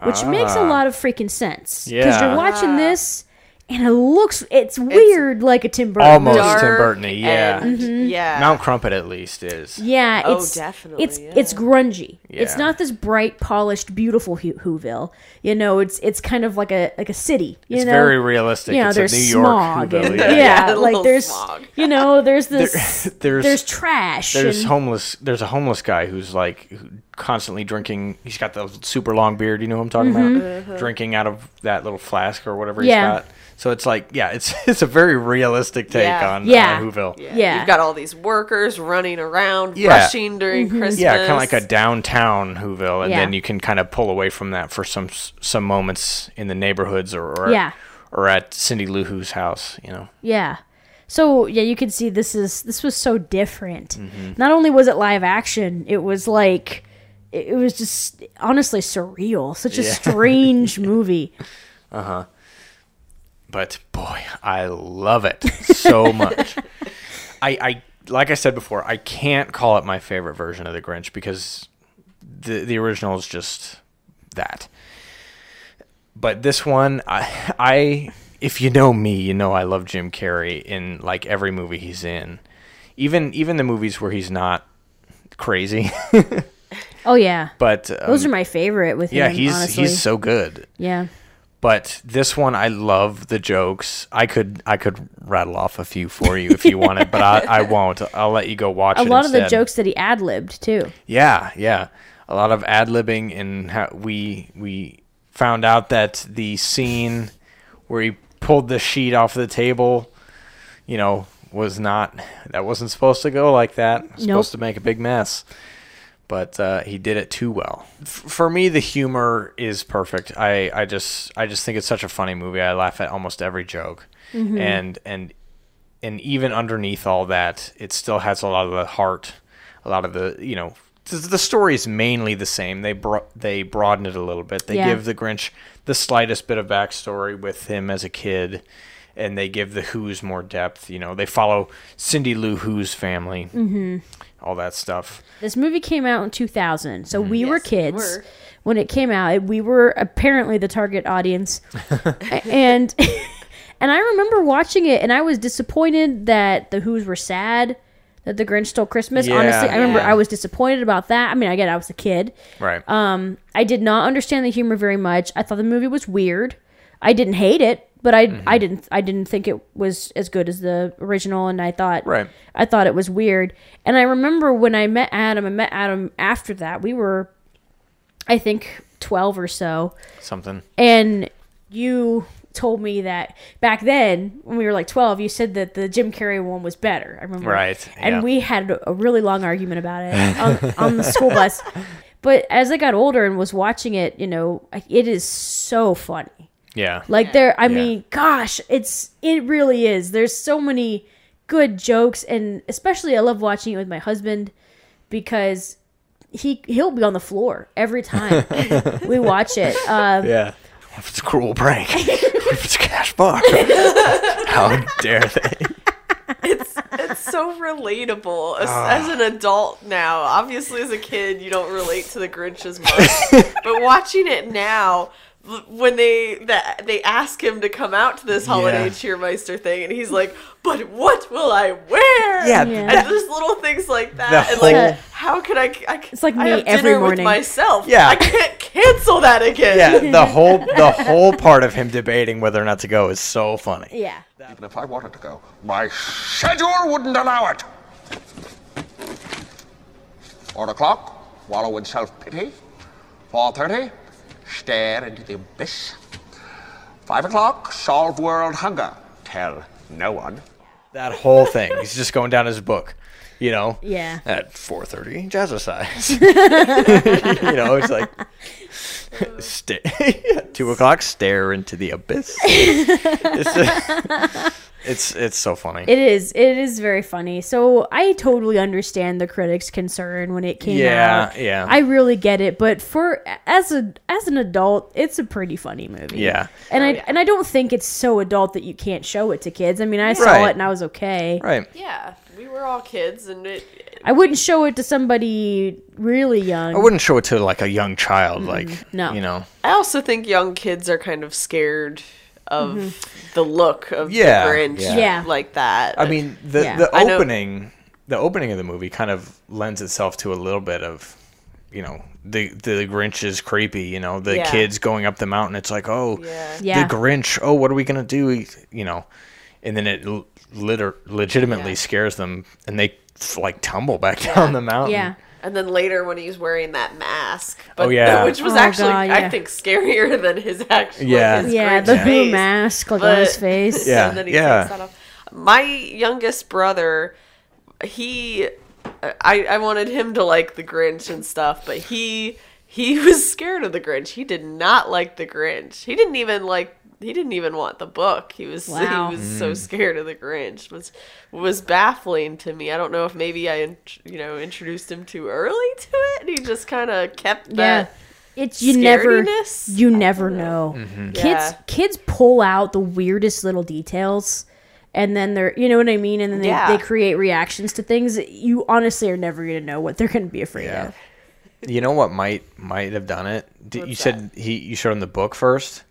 which makes a lot of freaking sense. Because
Ah.
You're watching this and it looks it's weird like a Tim Burton.
Almost
movie.
Tim
Dark
Burton-y, yeah.
and-
Mm-hmm.
Yeah.
Mount Crumpit at least is.
Yeah,
Oh,
it's
definitely,
It's
yeah.
it's grungy.
Yeah.
It's not this bright, polished, beautiful Who- Whoville. You know, it's it's kind of like a like a city. You
It's
know?
very realistic.
You know,
it's
there's
a New York
smog
Whoville,
and,
yeah.
yeah,
Yeah,
like there's
smog.
you know there's <laughs> this <laughs>
there's-
there's trash.
There's
and,
homeless. There's a homeless guy who's like who constantly drinking. He's got the super long beard. You know what I'm talking about? Drinking out of that little flask or whatever
Mm-hmm. Yeah.
he's got. So it's like, yeah, it's <laughs> it's a very realistic take
Yeah.
on
Yeah.
uh, Whoville.
Yeah.
Yeah.
You've got all these workers running around,
Yeah.
rushing during Christmas.
Yeah, kind of like a downtown Whoville, and
Yeah.
then you can kind of pull away from that for some some moments in the neighborhoods or or,
Yeah.
or at Cindy Lou Who's house. You know,
Yeah. So yeah, you can see this is this was so different.
Mm-hmm.
Not only was it live action, it was like it it was just honestly surreal. Such a <laughs> strange movie. Uh huh.
But boy, I love it so <laughs> much. I, I like I said before, I can't call it my favorite version of the Grinch because the the original is just that. But this one, I, I if you know me, you know I love Jim Carrey in like every movie he's in, even even the movies where he's not crazy. <laughs>
Oh yeah.
but um,
Those are my favorite with
yeah,
him,
he's
honestly.
he's so good.
yeah.
But this one, I love the jokes. I could I could rattle off a few for you if you wanted, but I, I <laughs> won't. I'll let you go watch
A lot of the jokes that he ad libbed too.
Yeah, yeah. A lot of ad libbing, and how we we found out that the scene where he pulled the sheet off the table, you know, was not that wasn't supposed to go like that.
Nope.
Supposed to make a big mess. But uh, he did it too well. F- for me, the humor is perfect. I, I just I just think it's such a funny movie. I laugh at almost every joke, and and and even underneath all that, it still has a lot of the heart, a lot of the you know. The, the story is mainly the same. They bro- they broaden it a little bit. They
Yeah.
give the Grinch the slightest bit of backstory with him as a kid, and they give the Who's more depth. You know, they follow Cindy Lou Who's family, mm-hmm. All that stuff.
This movie came out in 2000, so we were
Yes, we
kids
were.
when it came out. We were apparently the target audience, <laughs> and and I remember watching it, and I was disappointed that the Who's were sad that the Grinch stole Christmas.
Yeah,
Honestly, I remember
yeah.
I was disappointed about that. I mean, again, I was a kid.
Right.
Um, I did not understand the humor very much. I thought the movie was weird. I didn't hate it, but I
Mm-hmm.
I didn't I didn't think it was as good as the original, and I thought
Right.
I thought it was weird. And I remember when I met Adam, I met Adam after that. We were, I think, twelve or so,
Something.
and you told me that back then when we were like 12 you said that the jim carrey one was better i remember
Right,
and
yeah.
we had a really long argument about it <laughs> on, on the school bus but as i got older and was watching it you know it is so funny
Yeah.
like there i
Yeah.
mean gosh it's it really is there's so many good jokes and especially i love watching it with my husband because he he'll be on the floor every time <laughs> we watch it uh,
Yeah. What if it's a cruel prank? <laughs> what if it's a cash bar? How dare they?
it's it's so relatable as,
Ah.
as an adult now. Obviously, as a kid, you don't relate to the Grinch as much. but watching it now, l- when they that they ask him to come out to this holiday
Yeah.
cheermeister thing, and he's like, "But what will I wear?"
Yeah,
Yeah.
and
that-
just little things like that,
The
and like,
whole-
how can I? I
It's like
I
me
have
every
dinner
morning.
with myself.
Yeah.
I can't cancel that again.
yeah, the <laughs> whole the whole part of him debating whether or not to go is so funny.
yeah
Even if I wanted to go, my schedule wouldn't allow it. Four o'clock, wallow in self-pity. Four thirty, stare into the abyss. Five o'clock, solve world hunger. Tell no one.
That whole thing. He's just going down his book. You know.
Yeah.
At four thirty, jazzercise. <laughs> <laughs> you know, it's like <laughs> sta- <laughs> two o'clock. Stare into the abyss. <laughs> it's, it's it's so funny.
It is. It is very funny. So I totally understand the critics' concern when it came
Yeah,
out.
yeah.
I really get it. But for as a as an adult, it's a pretty funny movie.
Yeah.
And I
yeah.
and I don't think it's so adult that you can't show it to kids. I mean, I saw
Right.
it and I was okay.
right.
Yeah, we were all kids, and it.
I wouldn't show it to somebody really young.
I wouldn't show it to like a young child, mm-hmm. like
no.
you know.
I also think young kids are kind of scared of mm-hmm. the look of
Yeah,
the Grinch,
yeah.
Yeah.
like that.
I mean, the
Yeah.
the opening, the opening of the movie kind of lends itself to a little bit of, you know, the the Grinch is creepy. You know, the
Yeah.
kids going up the mountain. It's like, oh,
Yeah.
Yeah.
the Grinch. Oh, what are we gonna do? You know, and then it l- liter- legitimately
Yeah.
scares them, and they like tumble back down the mountain.
Yeah.
And then later when he's wearing that mask, oh, but
Oh, yeah.
which was
Oh,
actually
God,
I think scarier <laughs> than his actual
Yeah.
his
Yeah, the Who
face.
mask like on his face.
Yeah. <laughs>
and then he
yeah.
takes that off. My youngest brother, he, I, I wanted him to like the Grinch and stuff, but he, he <laughs> was scared of the Grinch. He did not like the Grinch. He didn't even like. He didn't even want the book. He was <laughs>
Wow.
he was so mm. scared of the Grinch. was was baffling to me. I don't know if maybe I you know introduced him too early to it. And He just kind of kept
Yeah.
that.
It's you never you never know. Mm-hmm. Kids
Yeah.
kids pull out the weirdest little details and then they're you know what I mean and then they,
Yeah.
they create reactions to things you honestly are never going to know what they're going to be afraid
Yeah.
of.
You know what might might have done it? Did, you
What's
said he you showed him the book first.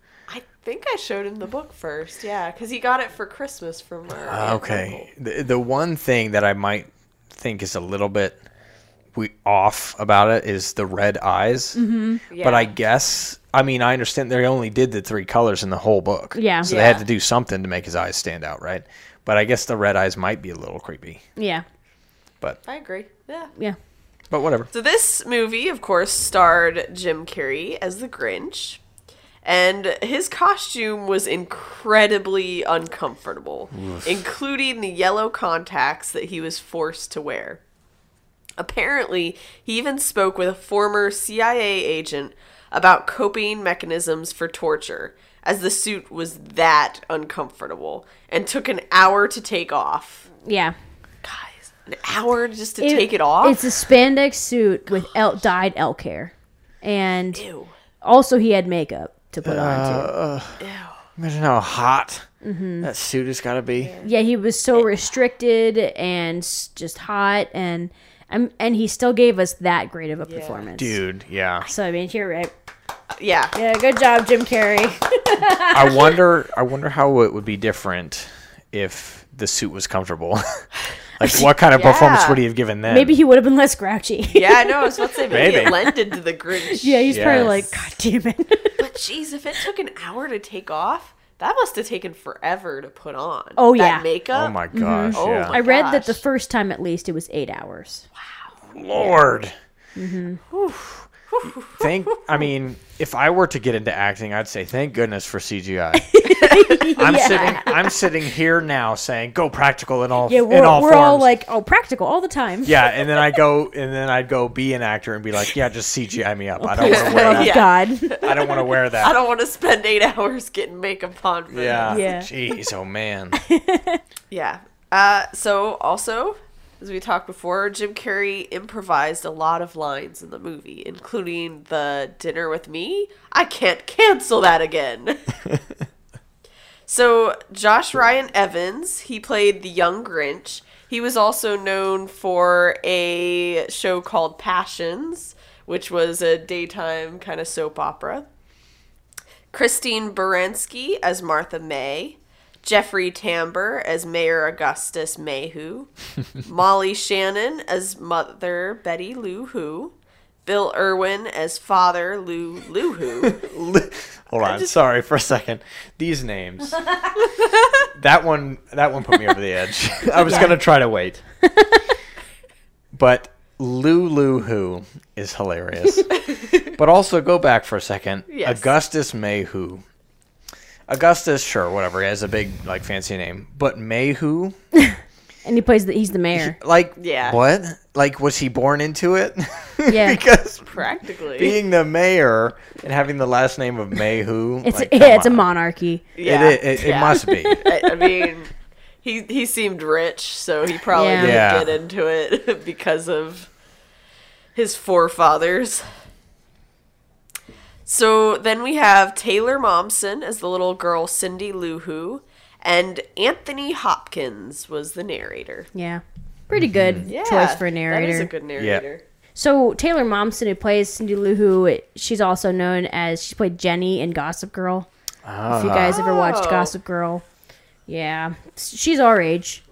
I think I showed him the book first. Yeah, because he got it for Christmas from our. aunt
Okay. The, the one thing that I might think is a little bit we off about it is the red eyes. Mm-hmm.
uncle.
But I guess I mean I understand they only did the three colors in the whole book.
Yeah.
So they had to do something to make his eyes stand out, right? But I guess the red eyes might be a little creepy.
Yeah.
But
I agree. Yeah.
Yeah.
but whatever.
So this movie, of course, starred Jim Carrey as the Grinch. And his costume was incredibly uncomfortable, including the yellow contacts that he was forced to wear. Apparently, he even spoke with a former CIA agent about coping mechanisms for torture, as the suit was that uncomfortable and took an hour to take off.
Yeah.
Guys, an hour just to take it off?
It's a spandex suit with el- dyed elk hair. And
Ew.
also he had makeup to put on too.
Imagine how hot
Mm-hmm.
that suit has got to be.
Yeah, he was so restricted and s- just hot and um, and he still gave us that great of a performance.
Dude, yeah.
So I mean, you're right.
Yeah.
Yeah, good job, Jim Carrey. <laughs>
I wonder I wonder how it would be different if the suit was comfortable. <laughs> like <laughs> what kind of performance would he have given then?
Maybe he would have been less grouchy. <laughs>
Yeah, I know. I was about to say maybe,
Maybe.
it lended to the Grinch. <laughs>
yeah, he's probably like, God damn it.
But jeez, if it took an hour to take off, that must have taken forever to put on.
Oh,
That
yeah.
makeup.
Oh my gosh,
Oh
yeah.
my-
I read that the first time at least it was eight hours. Wow.
Lord.
Mm-hmm.
Thank I mean, if I were to get into acting, I'd say thank goodness for CGI. <laughs> I'm sitting I'm sitting here now saying go practical in all
Yeah, we're,
all
we're
forms.
all like, oh, practical all the time.
yeah, and then I go and then I'd go be an actor and be like, yeah, just CGI me up. I don't want to wear
Oh,
that.
Yeah.
God. <laughs>
I don't want to wear that.
I don't want to spend eight hours getting makeup on. For
Yeah.
Yeah.
Jeez, oh man. <laughs>
Yeah. Uh, so also, as we talked before, Jim Carrey improvised a lot of lines in the movie, including the "Dinner with Me." I can't cancel that again. So Josh Ryan Evans, he played the young Grinch. He was also known for a show called Passions, which was a daytime kind of soap opera. Christine Baranski as Martha May, Jeffrey Tambor as Mayor Augustus Maywho, <laughs> Molly Shannon as Mother Betty Lou Who, Bill Irwin as Father Lou Lou Who.
Hold on, sorry for a second. These names. <laughs> that one that one put me over the edge. I was gonna try to wait. <laughs> but Lulu Who is hilarious. <laughs> but also go back for a second.
Yes.
Augustus Maywho. Augustus, sure, whatever. He has a big, like, fancy name. But Maywho,
And he plays the, he's the mayor.
like,
Yeah.
what? Like, was he born into it?
Yeah. <laughs>
because
Practically.
being the mayor and having the last name of Maywho,
It's
like,
yeah,
come
it's a monarchy.
yeah.
It, it, it
yeah.
must be. <laughs>
I, I mean, he he seemed rich, so he probably
Yeah.
didn't
Yeah.
get into it <laughs> because of his forefathers. So then we have Taylor Momsen as the little girl Cindy Lou Who, and Anthony Hopkins was the narrator.
Yeah. Pretty good
Yeah,
choice for a narrator.
is a good narrator.
So Taylor Momsen, who plays Cindy Lou Who, she's also known as she played Jenny in Gossip Girl. If you guys ever watched
Oh.
Gossip Girl, yeah, she's our age.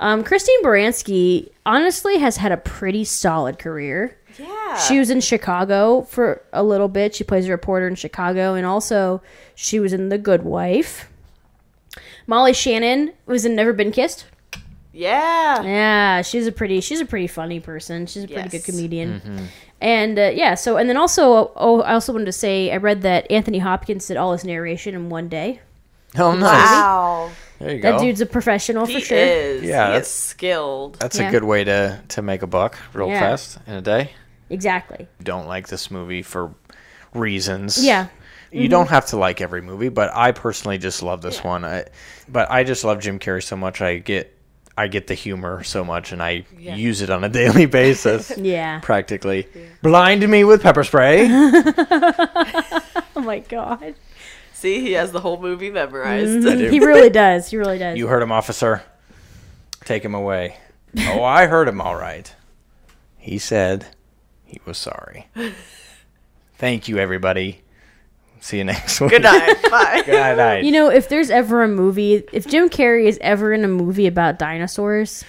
Um, Christine Baranski honestly has had a pretty solid career.
Yeah.
She was in Chicago for a little bit. She plays a reporter in Chicago, and also she was in The Good Wife. Molly Shannon was in Never Been Kissed.
yeah.
Yeah, she's a pretty she's a pretty funny person. She's a pretty good
Yes.
comedian. And uh, yeah, so and then also oh, I also wanted to say I read that Anthony Hopkins did all his narration in one day.
Oh, nice.
Wow.
There you
That
go.
dude's a professional
He
for sure.
is.
Yeah,
He
that's-
is skilled.
That's
Yeah.
a good way to to make a buck real
Yeah.
fast in a day.
Exactly.
Don't like this movie for reasons.
Yeah.
You mm-hmm. don't have to like every movie, but I personally just love this one. I, but I just love Jim Carrey so much. I get I get the humor so much, and I use it on a <laughs> daily basis. <laughs>
Yeah.
Practically. Blind me with pepper spray. <laughs>
Oh my god.
See, he has the whole movie memorized. Mm-hmm.
do.
He really does. He really does.
you heard him, officer. Take him away. Oh, I heard him all right. He said he was sorry. Thank you, everybody. See you next week. <laughs>
Good night. Bye.
Good night.
You know, if there's ever a movie, if Jim Carrey is ever in a movie about dinosaurs,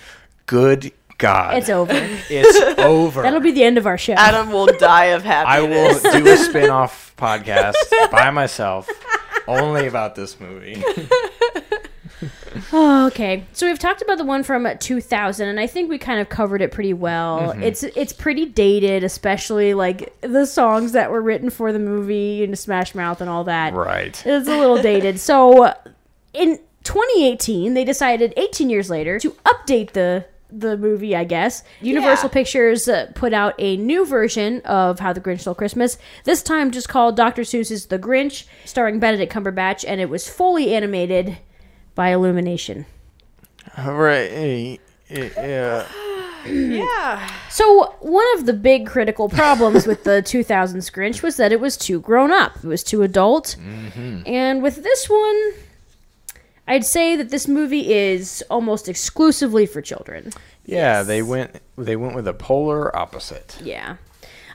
Good God.
it's over. <laughs>
It's over.
That'll be the end of our show.
Adam will die of happiness.
I will
happiness.
do a <laughs> spin off podcast by myself only about this movie. <laughs>
Oh, okay. So we've talked about the one from 2000, and I think we kind of covered it pretty well.
Mm-hmm.
It's it's pretty dated, especially like the songs that were written for the movie and Smash Mouth and all that.
Right.
It's a little dated. <laughs> So in 2018, they decided 18 years later to update the the movie, I guess. Universal
Yeah.
Pictures uh, put out a new version of How the Grinch Stole Christmas, this time just called Dr. Seuss's The Grinch, starring Benedict Cumberbatch, and it was fully animated by Illumination.
Right. Eh, eh, yeah. <sighs>
yeah.
So, one of the big critical problems with the <laughs> 2000 Grinch was that it was too grown up. It was too adult. Mm-hmm. And with this one, I'd say that this movie is almost exclusively for children.
Yeah, they went they went with a polar opposite.
Yeah.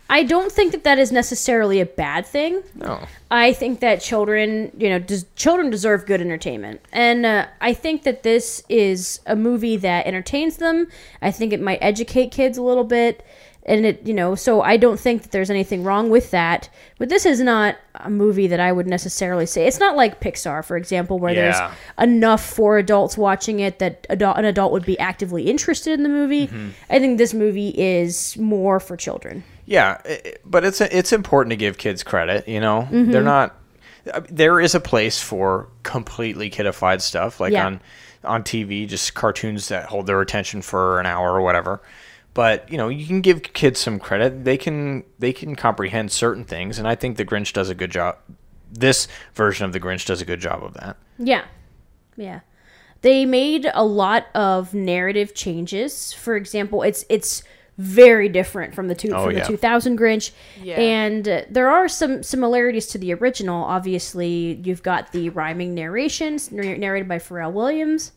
I don't think that that is necessarily a bad thing.
No.
I think that children, you know, des- children deserve good entertainment, and uh, I think that this is a movie that entertains them. I think it might educate kids a little bit, and it, you know, so I don't think that there's anything wrong with that. But this is not a movie that I would necessarily say. It's not like Pixar, for example, where
Yeah.
there's enough for adults watching it that adult, an adult would be actively interested in the movie. I think this movie is more for children.
Yeah, but it's it's important to give kids credit. You know,
Mm-hmm.
they're not. There is a place for completely kidified stuff, like
Yeah.
on on TV, just cartoons that hold their attention for an hour or whatever. But you know, you can give kids some credit. They can they can comprehend certain things, and I think the Grinch does a good job. This version of the Grinch does a good job of that.
Yeah. Yeah. They made a lot of narrative changes. For example, it's it's very different from the two
Oh,
from
yeah.
the 2000 Grinch.
Yeah.
And uh, there are some similarities to the original. Obviously, you've got the rhyming narrations nar- narrated by Pharrell Williams.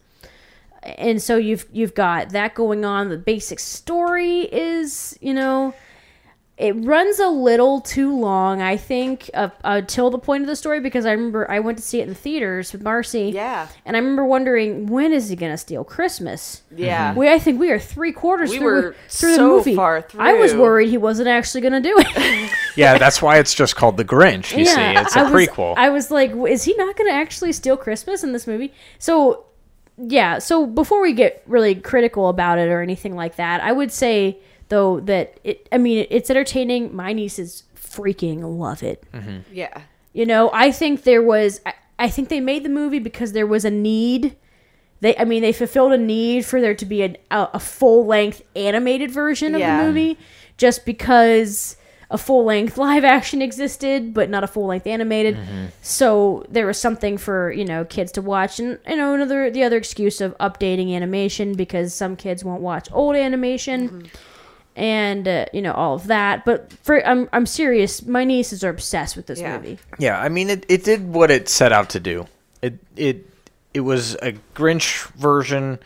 And so you've you've got that going on. The basic story is, you know, it runs a little too long, I think, uh, until the point of the story. Because I remember I went to see it in the theaters with Marcy.
Yeah.
And I remember wondering when is he gonna steal Christmas?
Yeah.
We I think we are three quarters
We
through,
were
through the
so
movie.
far
I was worried he wasn't actually gonna do it. <laughs>
Yeah, that's why it's just called the Grinch. You see, it's a
I was-
prequel.
I was like, is he not gonna actually steal Christmas in this movie? So yeah. So before we get really critical about it or anything like that, I would say though that it. I mean, it's entertaining. My nieces freaking love it. Mm-hmm.
Yeah.
You know, I think there was. I, I think they made the movie because there was a need. They, I mean, they fulfilled a need for there to be a, a, a full length animated version of
Yeah.
the movie, just because a full length <laughs> live action existed, but not a full length animated. Mm-hmm. So there was something for you know kids to watch, and you know another the other excuse of updating animation because some kids won't watch old animation mm-hmm. And uh, you know all of that. But for I'm I'm serious. My nieces are obsessed with this
Yeah.
movie.
Yeah, I mean it, it did what it set out to do. It it it was a Grinch version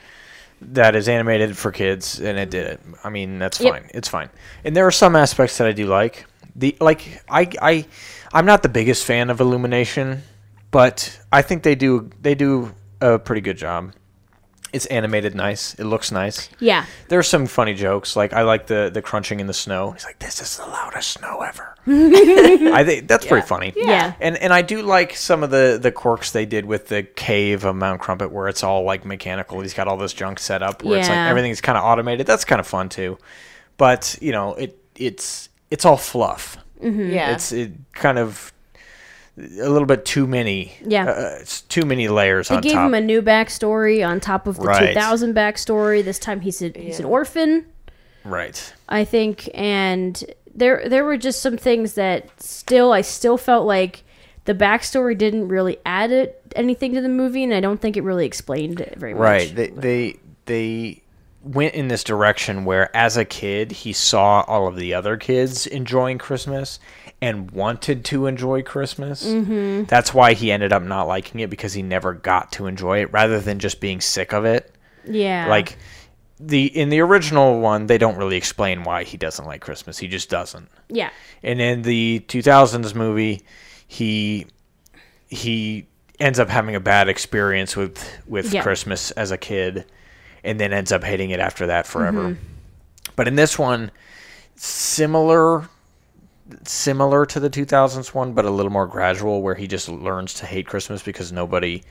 that is animated for kids and it did it. I mean, that's
Yep.
fine. It's fine. And there are some aspects that I do like. The like I I I'm not the biggest fan of Illumination. but I think they do they do a pretty good job. It's animated nice. It looks nice.
Yeah.
There's some funny jokes. Like I like the the crunching in the snow. He's like, "This is the loudest snow ever." <laughs> I think that's pretty funny.
Yeah.
And and I do like some of the the quirks they did with the cave of Mount Crumpit, where it's all like mechanical. He's got all this junk set up, where it's like everything's kind of automated. That's kind of fun too. But you know, it it's it's all fluff. Mm-hmm.
Yeah.
It's it kind of a little bit too many.
Yeah.
uh, it's too many layers
They
on
gave
top.
him a new backstory on top of the
Right.
2000 backstory. This time he's a, he's an orphan,
right.
I think, and there there were just some things that still I still felt like the backstory didn't really add it, anything to the movie, and I don't think it really explained it very much.
Right. They they they went in this direction where as a kid he saw all of the other kids enjoying Christmas and wanted to enjoy Christmas. Mm-hmm. That's why he ended up not liking it because he never got to enjoy it rather than just being sick of it.
Yeah.
Like the in the original one they don't really explain why he doesn't like Christmas. He just doesn't.
yeah.
And in the 2000s movie, he he ends up having a bad experience with with
Yeah.
Christmas as a kid, and then ends up hating it after that forever.
Mm-hmm.
But in this one, similar similar to the 2000s one, but a little more gradual, where he just learns to hate Christmas because nobody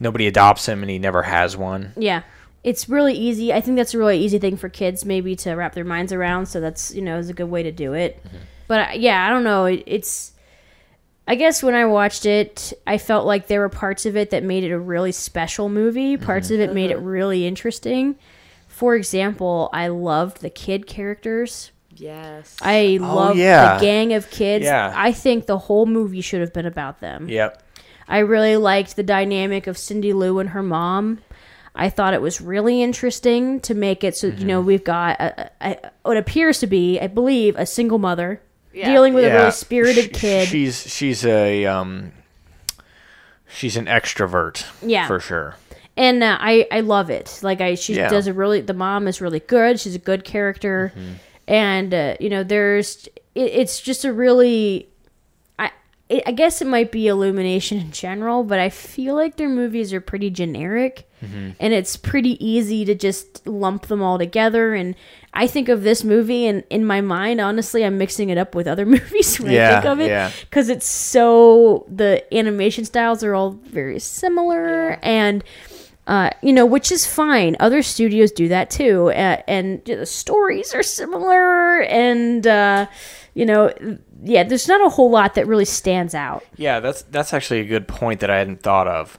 nobody adopts him and he never has one.
Yeah. It's really easy. I think that's a really easy thing for kids maybe to wrap their minds around. So that's, you know, is a good way to do it. Mm-hmm. But uh, yeah, I don't know. It, it's, I guess when I watched it, I felt like there were parts of it that made it a really special movie. Mm-hmm. Parts of it made it uh-huh. really interesting. For example, I loved the kid characters.
Yes.
I love
yeah.
the gang of kids.
Yeah.
I think the whole movie should have been about them.
Yep.
I really liked the dynamic of Cindy Lou and her mom. I thought it was really interesting to make it so you
Mm-hmm.
know we've got a, a, a, what appears to be, I believe, a single mother
Yeah.
dealing with a
Yeah.
really spirited
Sh-
kid.
She's she's a um she's an extrovert.
Yeah.
For sure.
and uh, I I love it. Like I she
Yeah.
does a really the mom is really good. She's a good character,
Mm-hmm.
And uh, you know there's it, it's just a really I it, I guess it might be Illumination in general, but I feel like their movies are pretty generic,
Mm-hmm.
and it's pretty easy to just lump them all together. And I think of this movie, and in my mind, honestly, I'm mixing it up with other <laughs> movies when I think of it
yeah.
because it's so the animation styles are all very similar and uh, you know which is fine other studios do that too uh, and the stories are similar and uh, you know yeah there's not a whole lot that really stands out
Yeah, that's that's actually a good point that I hadn't thought of.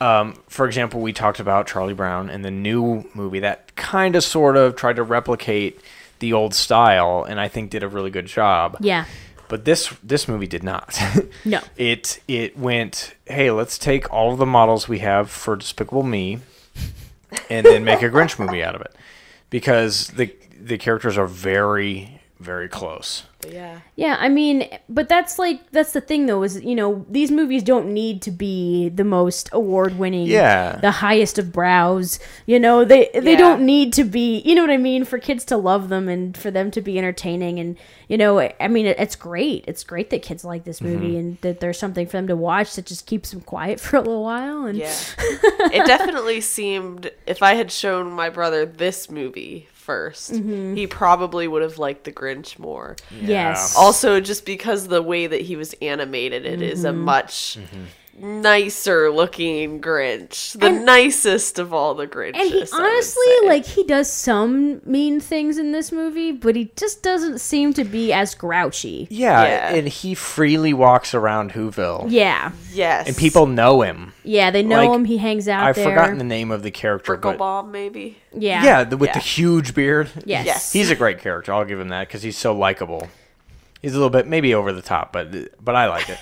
Um, for example, we talked about Charlie Brown and the new movie that kind of sort of tried to replicate the old style and I think did a really good job.
yeah
But this this movie did not. <laughs>
No.
It it went, hey, let's take all of the models we have for Despicable Me and then make a Grinch movie out of it. Because the the characters are very very close.
yeah.
Yeah, I mean, but that's like that's the thing though is you know these movies don't need to be the most award winning,
Yeah.
the highest of brows. You know they they
Yeah.
don't need to be. You know what I mean for kids to love them and for them to be entertaining and you know I mean it, it's great. It's great that kids like this movie mm-hmm. and that there's something for them to watch that just keeps them quiet for a little while. And
Yeah. <laughs> it definitely seemed if I had shown my brother this movie 1st
Mm-hmm.
he probably would have liked The Grinch more.
yes,
Also, just because the way that he was animated, it is a
Mm-hmm.
much nicer looking Grinch. The nicest of all the Grinches.
And he honestly, like, he does some mean things in this movie, but he just doesn't seem to be as grouchy.
Yeah,
Yeah.
and he freely walks around Whoville.
Yeah,
yes,
And people know him.
yeah, they know
Like,
him. He hangs out
I've
there.
forgotten the name of the character,
Bricklebaum, maybe.
Yeah,
yeah, the, with
Yeah.
the huge beard.
yes,
Yes.
He's a great character. I'll give him that because he's so likable. He's a little bit maybe over the top, but but I like it.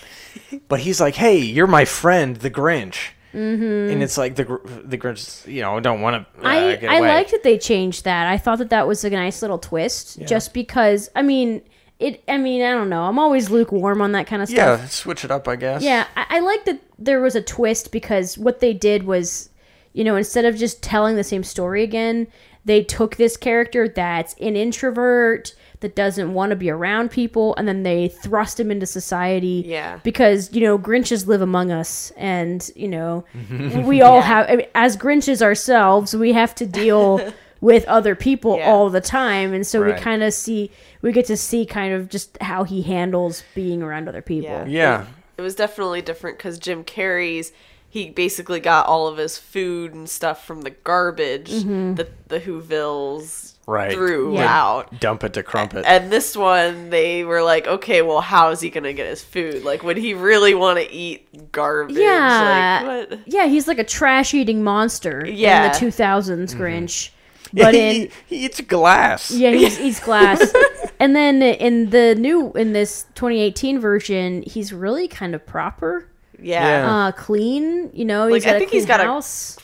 but he's like, "Hey, you're my friend, the Grinch," mm-hmm. and it's like the the Grinch, you know, don't want to. Uh,
I I liked that they changed that. I thought that that was a nice little twist, just because. I mean, it. I mean, I don't know. I'm always lukewarm on that kind of stuff.
Yeah, switch it up, I guess.
Yeah, I, I like that there was a twist because what they did was you know, instead of just telling the same story again, they took this character that's an introvert that doesn't want to be around people and then they thrust him into society
Yeah.
because you know grinches live among us and you know <laughs> we all have I mean, as grinches ourselves we have to deal <laughs> with other people
Yeah.
all the time and so we kind of see we get to see kind of just how he handles being around other people
Yeah.
Yeah.
It was definitely different because Jim Carrey's he basically got all of his food and stuff from the garbage mm-hmm. that the Whovilles
Right.
threw
Yeah.
Dump it to Crumpit.
And this one, they were like, okay, well, how is he gonna get his food? Like, would he really want to eat garbage?
Yeah.
Like, what?
yeah he's like a trash eating monster
Yeah.
in the 2000s grinch but
he,
in
he eats glass.
Yeah, he's, <laughs> he's glass. and then in the new in this 2018 version, he's really kind of proper,
Yeah.
Yeah.
uh, clean. You know,
Like,
he's got
I
a
think
clean
he's got a-
house.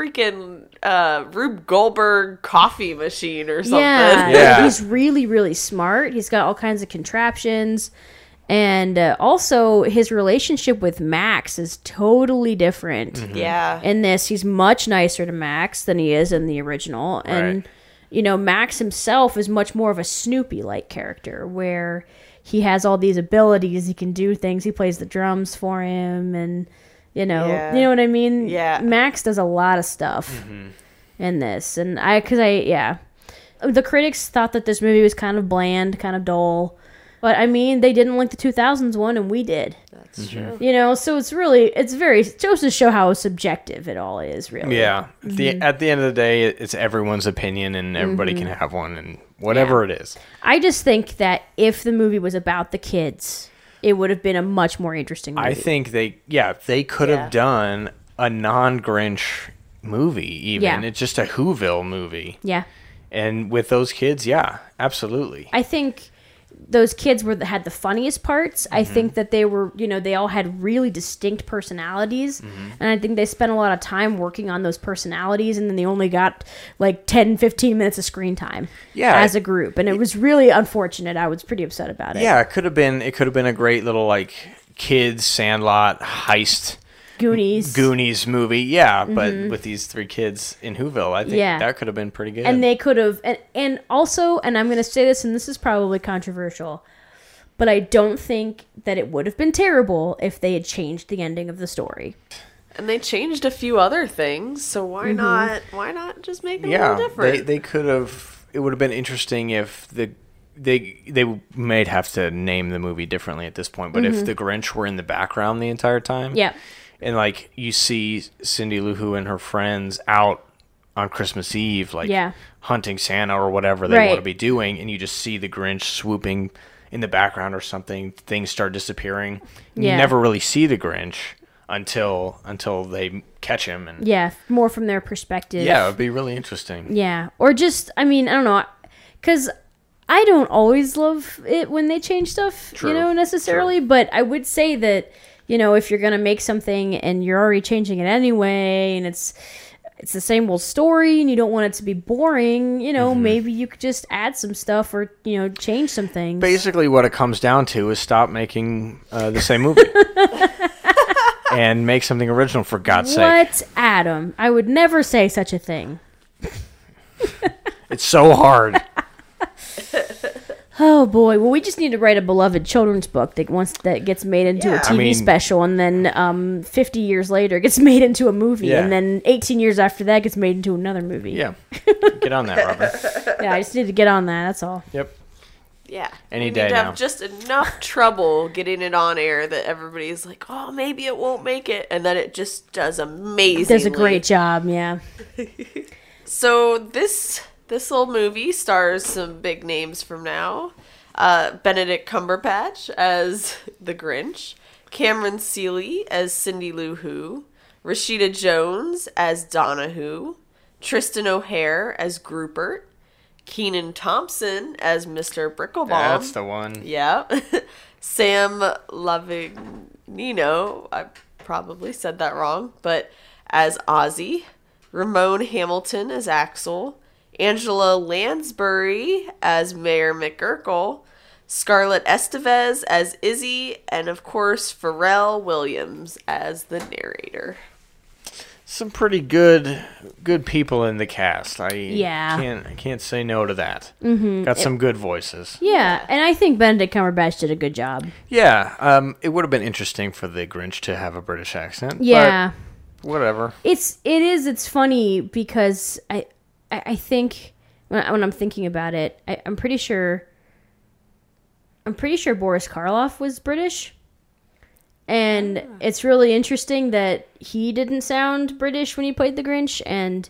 Freaking uh, Rube Goldberg coffee machine or something.
Yeah,
Yeah.
he's really really smart. He's got all kinds of contraptions. And uh, also, his relationship with Max is totally different.
Mm-hmm.
Yeah.
in this he's much nicer to max than he is in the original and
Right.
you know max himself is much more of a snoopy like character where he has all these abilities he can do things he plays the drums for him and you know
Yeah.
you know what i mean
Yeah.
max does a lot of stuff mm-hmm. in this and i because i yeah the critics thought that this movie was kind of bland kind of dull but i mean they didn't like the 2000s one and we did
That's mm-hmm. true.
you know so it's really it's very it goes to show how subjective it all is really
Yeah.
Mm-hmm.
at the end of the day, it's everyone's opinion, and everybody can mm-hmm. have one, and whatever it is.
i just think that if the movie was about the kids it would have been a much more interesting movie
I think they, yeah, they could
Yeah.
have done a non-Grinch movie. Even
Yeah.
it's just a Whoville movie,
yeah
and with those kids, yeah, absolutely.
i think those kids were had the funniest parts i
Mm-hmm.
think that they were you know they all had really distinct personalities
Mm-hmm.
and i think they spent a lot of time working on those personalities and then they only got like 10 15 minutes of screen time
Yeah.
as a group and it was really unfortunate i was pretty upset about it
yeah, it could have been. It could have been a great little like kids Sandlot heist
goonies
Goonies movie. Yeah, but with these three kids in Whoville, I think
Mm-hmm. Yeah.
that could have been pretty good.
and they could have and, and also and i'm going to say this and this is probably controversial but i don't think that it would have been terrible if they had changed the ending of the story
And they changed a few other things, so why
Mm-hmm.
not? Why not just make it a little different?
they they could have. It would have been interesting if the they they may have to name the movie differently at this point. But if the Grinch were in the background the entire time,
Mm-hmm. yeah
and like you see Cindy Lou Who and her friends out on Christmas Eve, like
Yeah.
hunting Santa or whatever they
Right.
want to be doing, and you just see the Grinch swooping in the background or something. Things start disappearing.
Yeah.
You never really see the Grinch until until they catch him, and
yeah more from their perspective
yeah, it'd be really interesting.
yeah or just i mean i don't know because i don't always love it when they change stuff
True,
you know necessarily but i would say that you know if you're gonna make something and you're already changing it anyway and it's it's the same old story and you don't want it to be boring you know
Mm-hmm.
maybe you could just add some stuff or you know change some things
Basically, what it comes down to is stop making uh, the same movie. <laughs> and make something original for God's sake.
what adam i would never say such a thing <laughs>
It's so hard. <laughs>
Oh boy! Well, we just need to write a beloved children's book that once that gets made into
Yeah.
a
I
TV
mean-
special, and then um, fifty years later gets <laughs> made into a movie,
Yeah.
and then eighteen years after that gets made into another movie.
Yeah. <laughs> Get on that, Robert. <laughs>
yeah. I just need to get on that. That's all.
Yep.
yeah,
Any
we
day
need to
now.
have just enough trouble getting it on air that everybody's like, oh, maybe it won't make it, and then it just does amazing.
Does a great job. Yeah.
So this this little movie stars some big names from now. Uh, Benedict Cumberbatch as the Grinch, Cameron Seely as Cindy Lou Who, Rashida Jones as Donna Who, Tristan O'Hare as Groopert, Kenan Thompson as Mr. Bricklebaum.
That's the one.
Yeah. <laughs> Sam Lavagnino, I probably said that wrong, but as Ozzy, Ramone Hamilton as Axel, Angela Lansbury as Mayor McGerkle, Scarlett Estevez as Izzy, and of course Pharrell Williams as the narrator.
some pretty good good people in the cast. I
Yeah.
can't I can't say no to that. Mm-hmm. Got some good voices.
Yeah, and I think Benedict Cumberbatch did a good job.
Yeah, um, it would have been interesting for the Grinch to have a British accent. but
Yeah.
whatever.
it's it is it's funny because I I, I think when, I- when I'm thinking about it, I, I'm pretty sure I'm pretty sure Boris Karloff was British, and ah. it's really interesting that he didn't sound British when he played the Grinch, and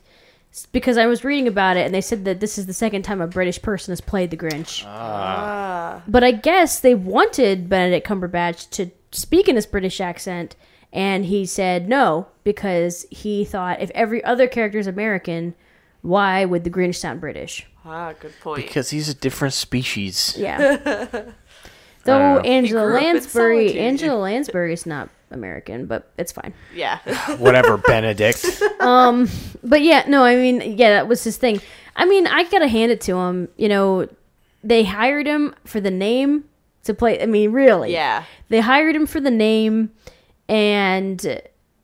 because I was reading about it, and they said that this is the second time a British person has played the Grinch. Ah. Ah. But I guess they wanted Benedict Cumberbatch to speak in his British accent, and he said no because he thought if every other character is American, why would the Grinch sound British?
Ah, good point.
Because he's a different species.
Yeah. <laughs> Though
Uh,
Angela
grew up in
Lansbury. Angela Lansbury is not American, but it's fine.
yeah. <laughs>
Whatever, Benedict. <laughs>
Um, but yeah, no, I mean, yeah, that was his thing. I mean, I gotta hand it to him. You know, they hired him for the name to play. I mean, really,
yeah.
they hired him for the name and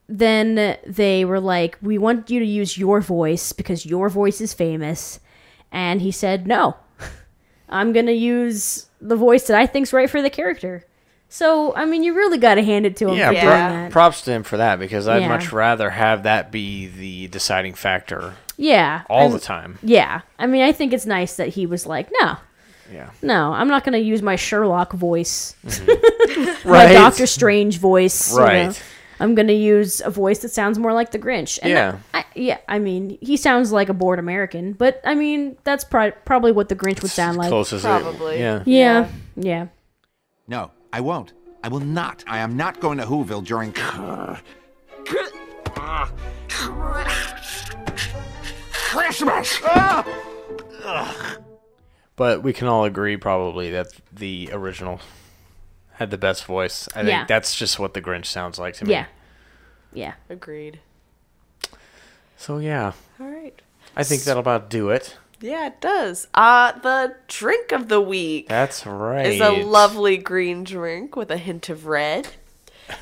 then they were like we want you to use your voice because your voice is famous and he said no <laughs> i'm gonna use the voice that i think's right for the character so i mean you really gotta hand it to him
yeah,
for
pro-
doing that
props to him for that because I'd
Yeah.
much rather have that be the deciding factor
yeah
all
I'm-
the time.
yeah i mean i think it's nice that he was like no
Yeah.
no i'm not gonna use my sherlock voice mm-hmm. <laughs>
Right.
my doctor strange voice you know.
Right.
I'm gonna use a voice that sounds more like the Grinch. And
Yeah.
I, yeah. I mean, he sounds like a bored American, but I mean, that's pro- probably what the Grinch would sound like.
Close as it- uh,
Probably.
yeah.
Yeah, yeah.
No, I won't. I will not. I am not going to Whoville during. <laughs>
Christmas!
But we can all agree probably that the original had the best voice. I
Yeah.
think that's just what the Grinch sounds like to me.
Yeah, yeah.
Agreed.
So yeah,
All right.
I think that'll about do it.
Yeah, it does. Uh, the drink of the week
That's right.
is a lovely green drink with a hint of red.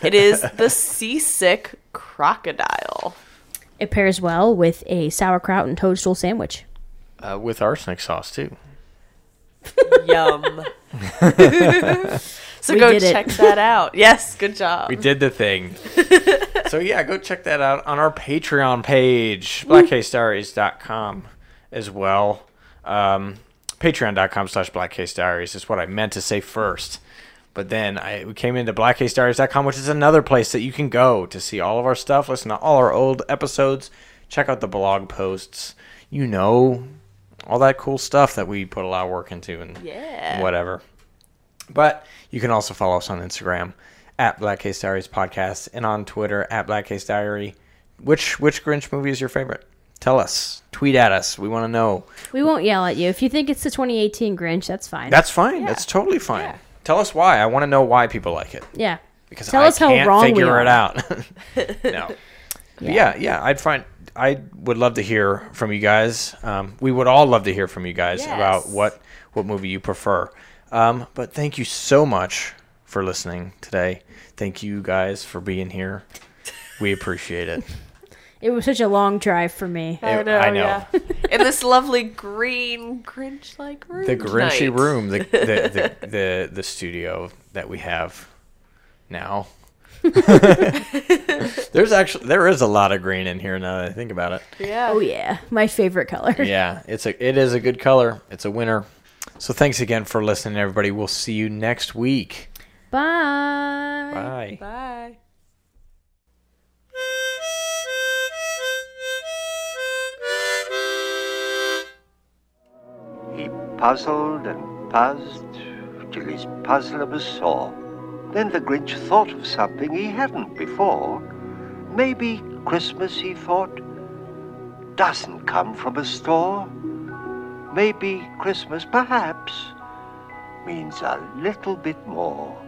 It is <laughs> the seasick crocodile.
It pairs well with a sauerkraut and toadstool sandwich.
uh, with arsenic sauce too.
Yum. <laughs> <laughs> so
We
go
did it.
check that out. <laughs> Yes, good job.
We did the thing. <laughs> so yeah, go check that out on our Patreon page, blackcasediaries.com as well. Um, Patreon.com slash blackcasediaries is what I meant to say first. But then I we came into blackcasediaries.com, which is another place that you can go to see all of our stuff, listen to all our old episodes, check out the blog posts, you know, all that cool stuff that we put a lot of work into and
Yeah.
whatever. But you can also follow us on Instagram at Black Case Diaries Podcast and on Twitter at Black Case Diary. Which which Grinch movie is your favorite? Tell us. Tweet at us. We want to know.
We won't yell at you. If you think it's the 2018 Grinch, that's fine.
That's fine. That's totally fine. Tell us why. I want to know why people like it
yeah.
because
Tell
I
us how
can't
wrong we
figure
are.
it out. <laughs> no. But Yeah. yeah, I'd find I would love to hear from you guys. Um, we would all love to hear from you guys about what what movie you prefer. Um, but thank you so much for listening today. Thank you guys for being here. We appreciate it.
It was such a long drive for me.
I know.
I know.
Yeah. <laughs> In this lovely green Grinch-like room.
The Grinchy
tonight.
room, the the, the <laughs> the the studio that we have now. <laughs> There's actually there is a lot of green in here now that I think about it.
Yeah.
Oh yeah, my favorite color.
yeah, it's a it is a good color. It's a winner. So thanks again for listening, everybody. We'll see you next week.
Bye.
Bye.
Bye.
He puzzled and puzzled till his puzzler was sore. Then the Grinch thought of something he hadn't before. Maybe Christmas, he thought, doesn't come from a store. Maybe Christmas, perhaps, means a little bit more.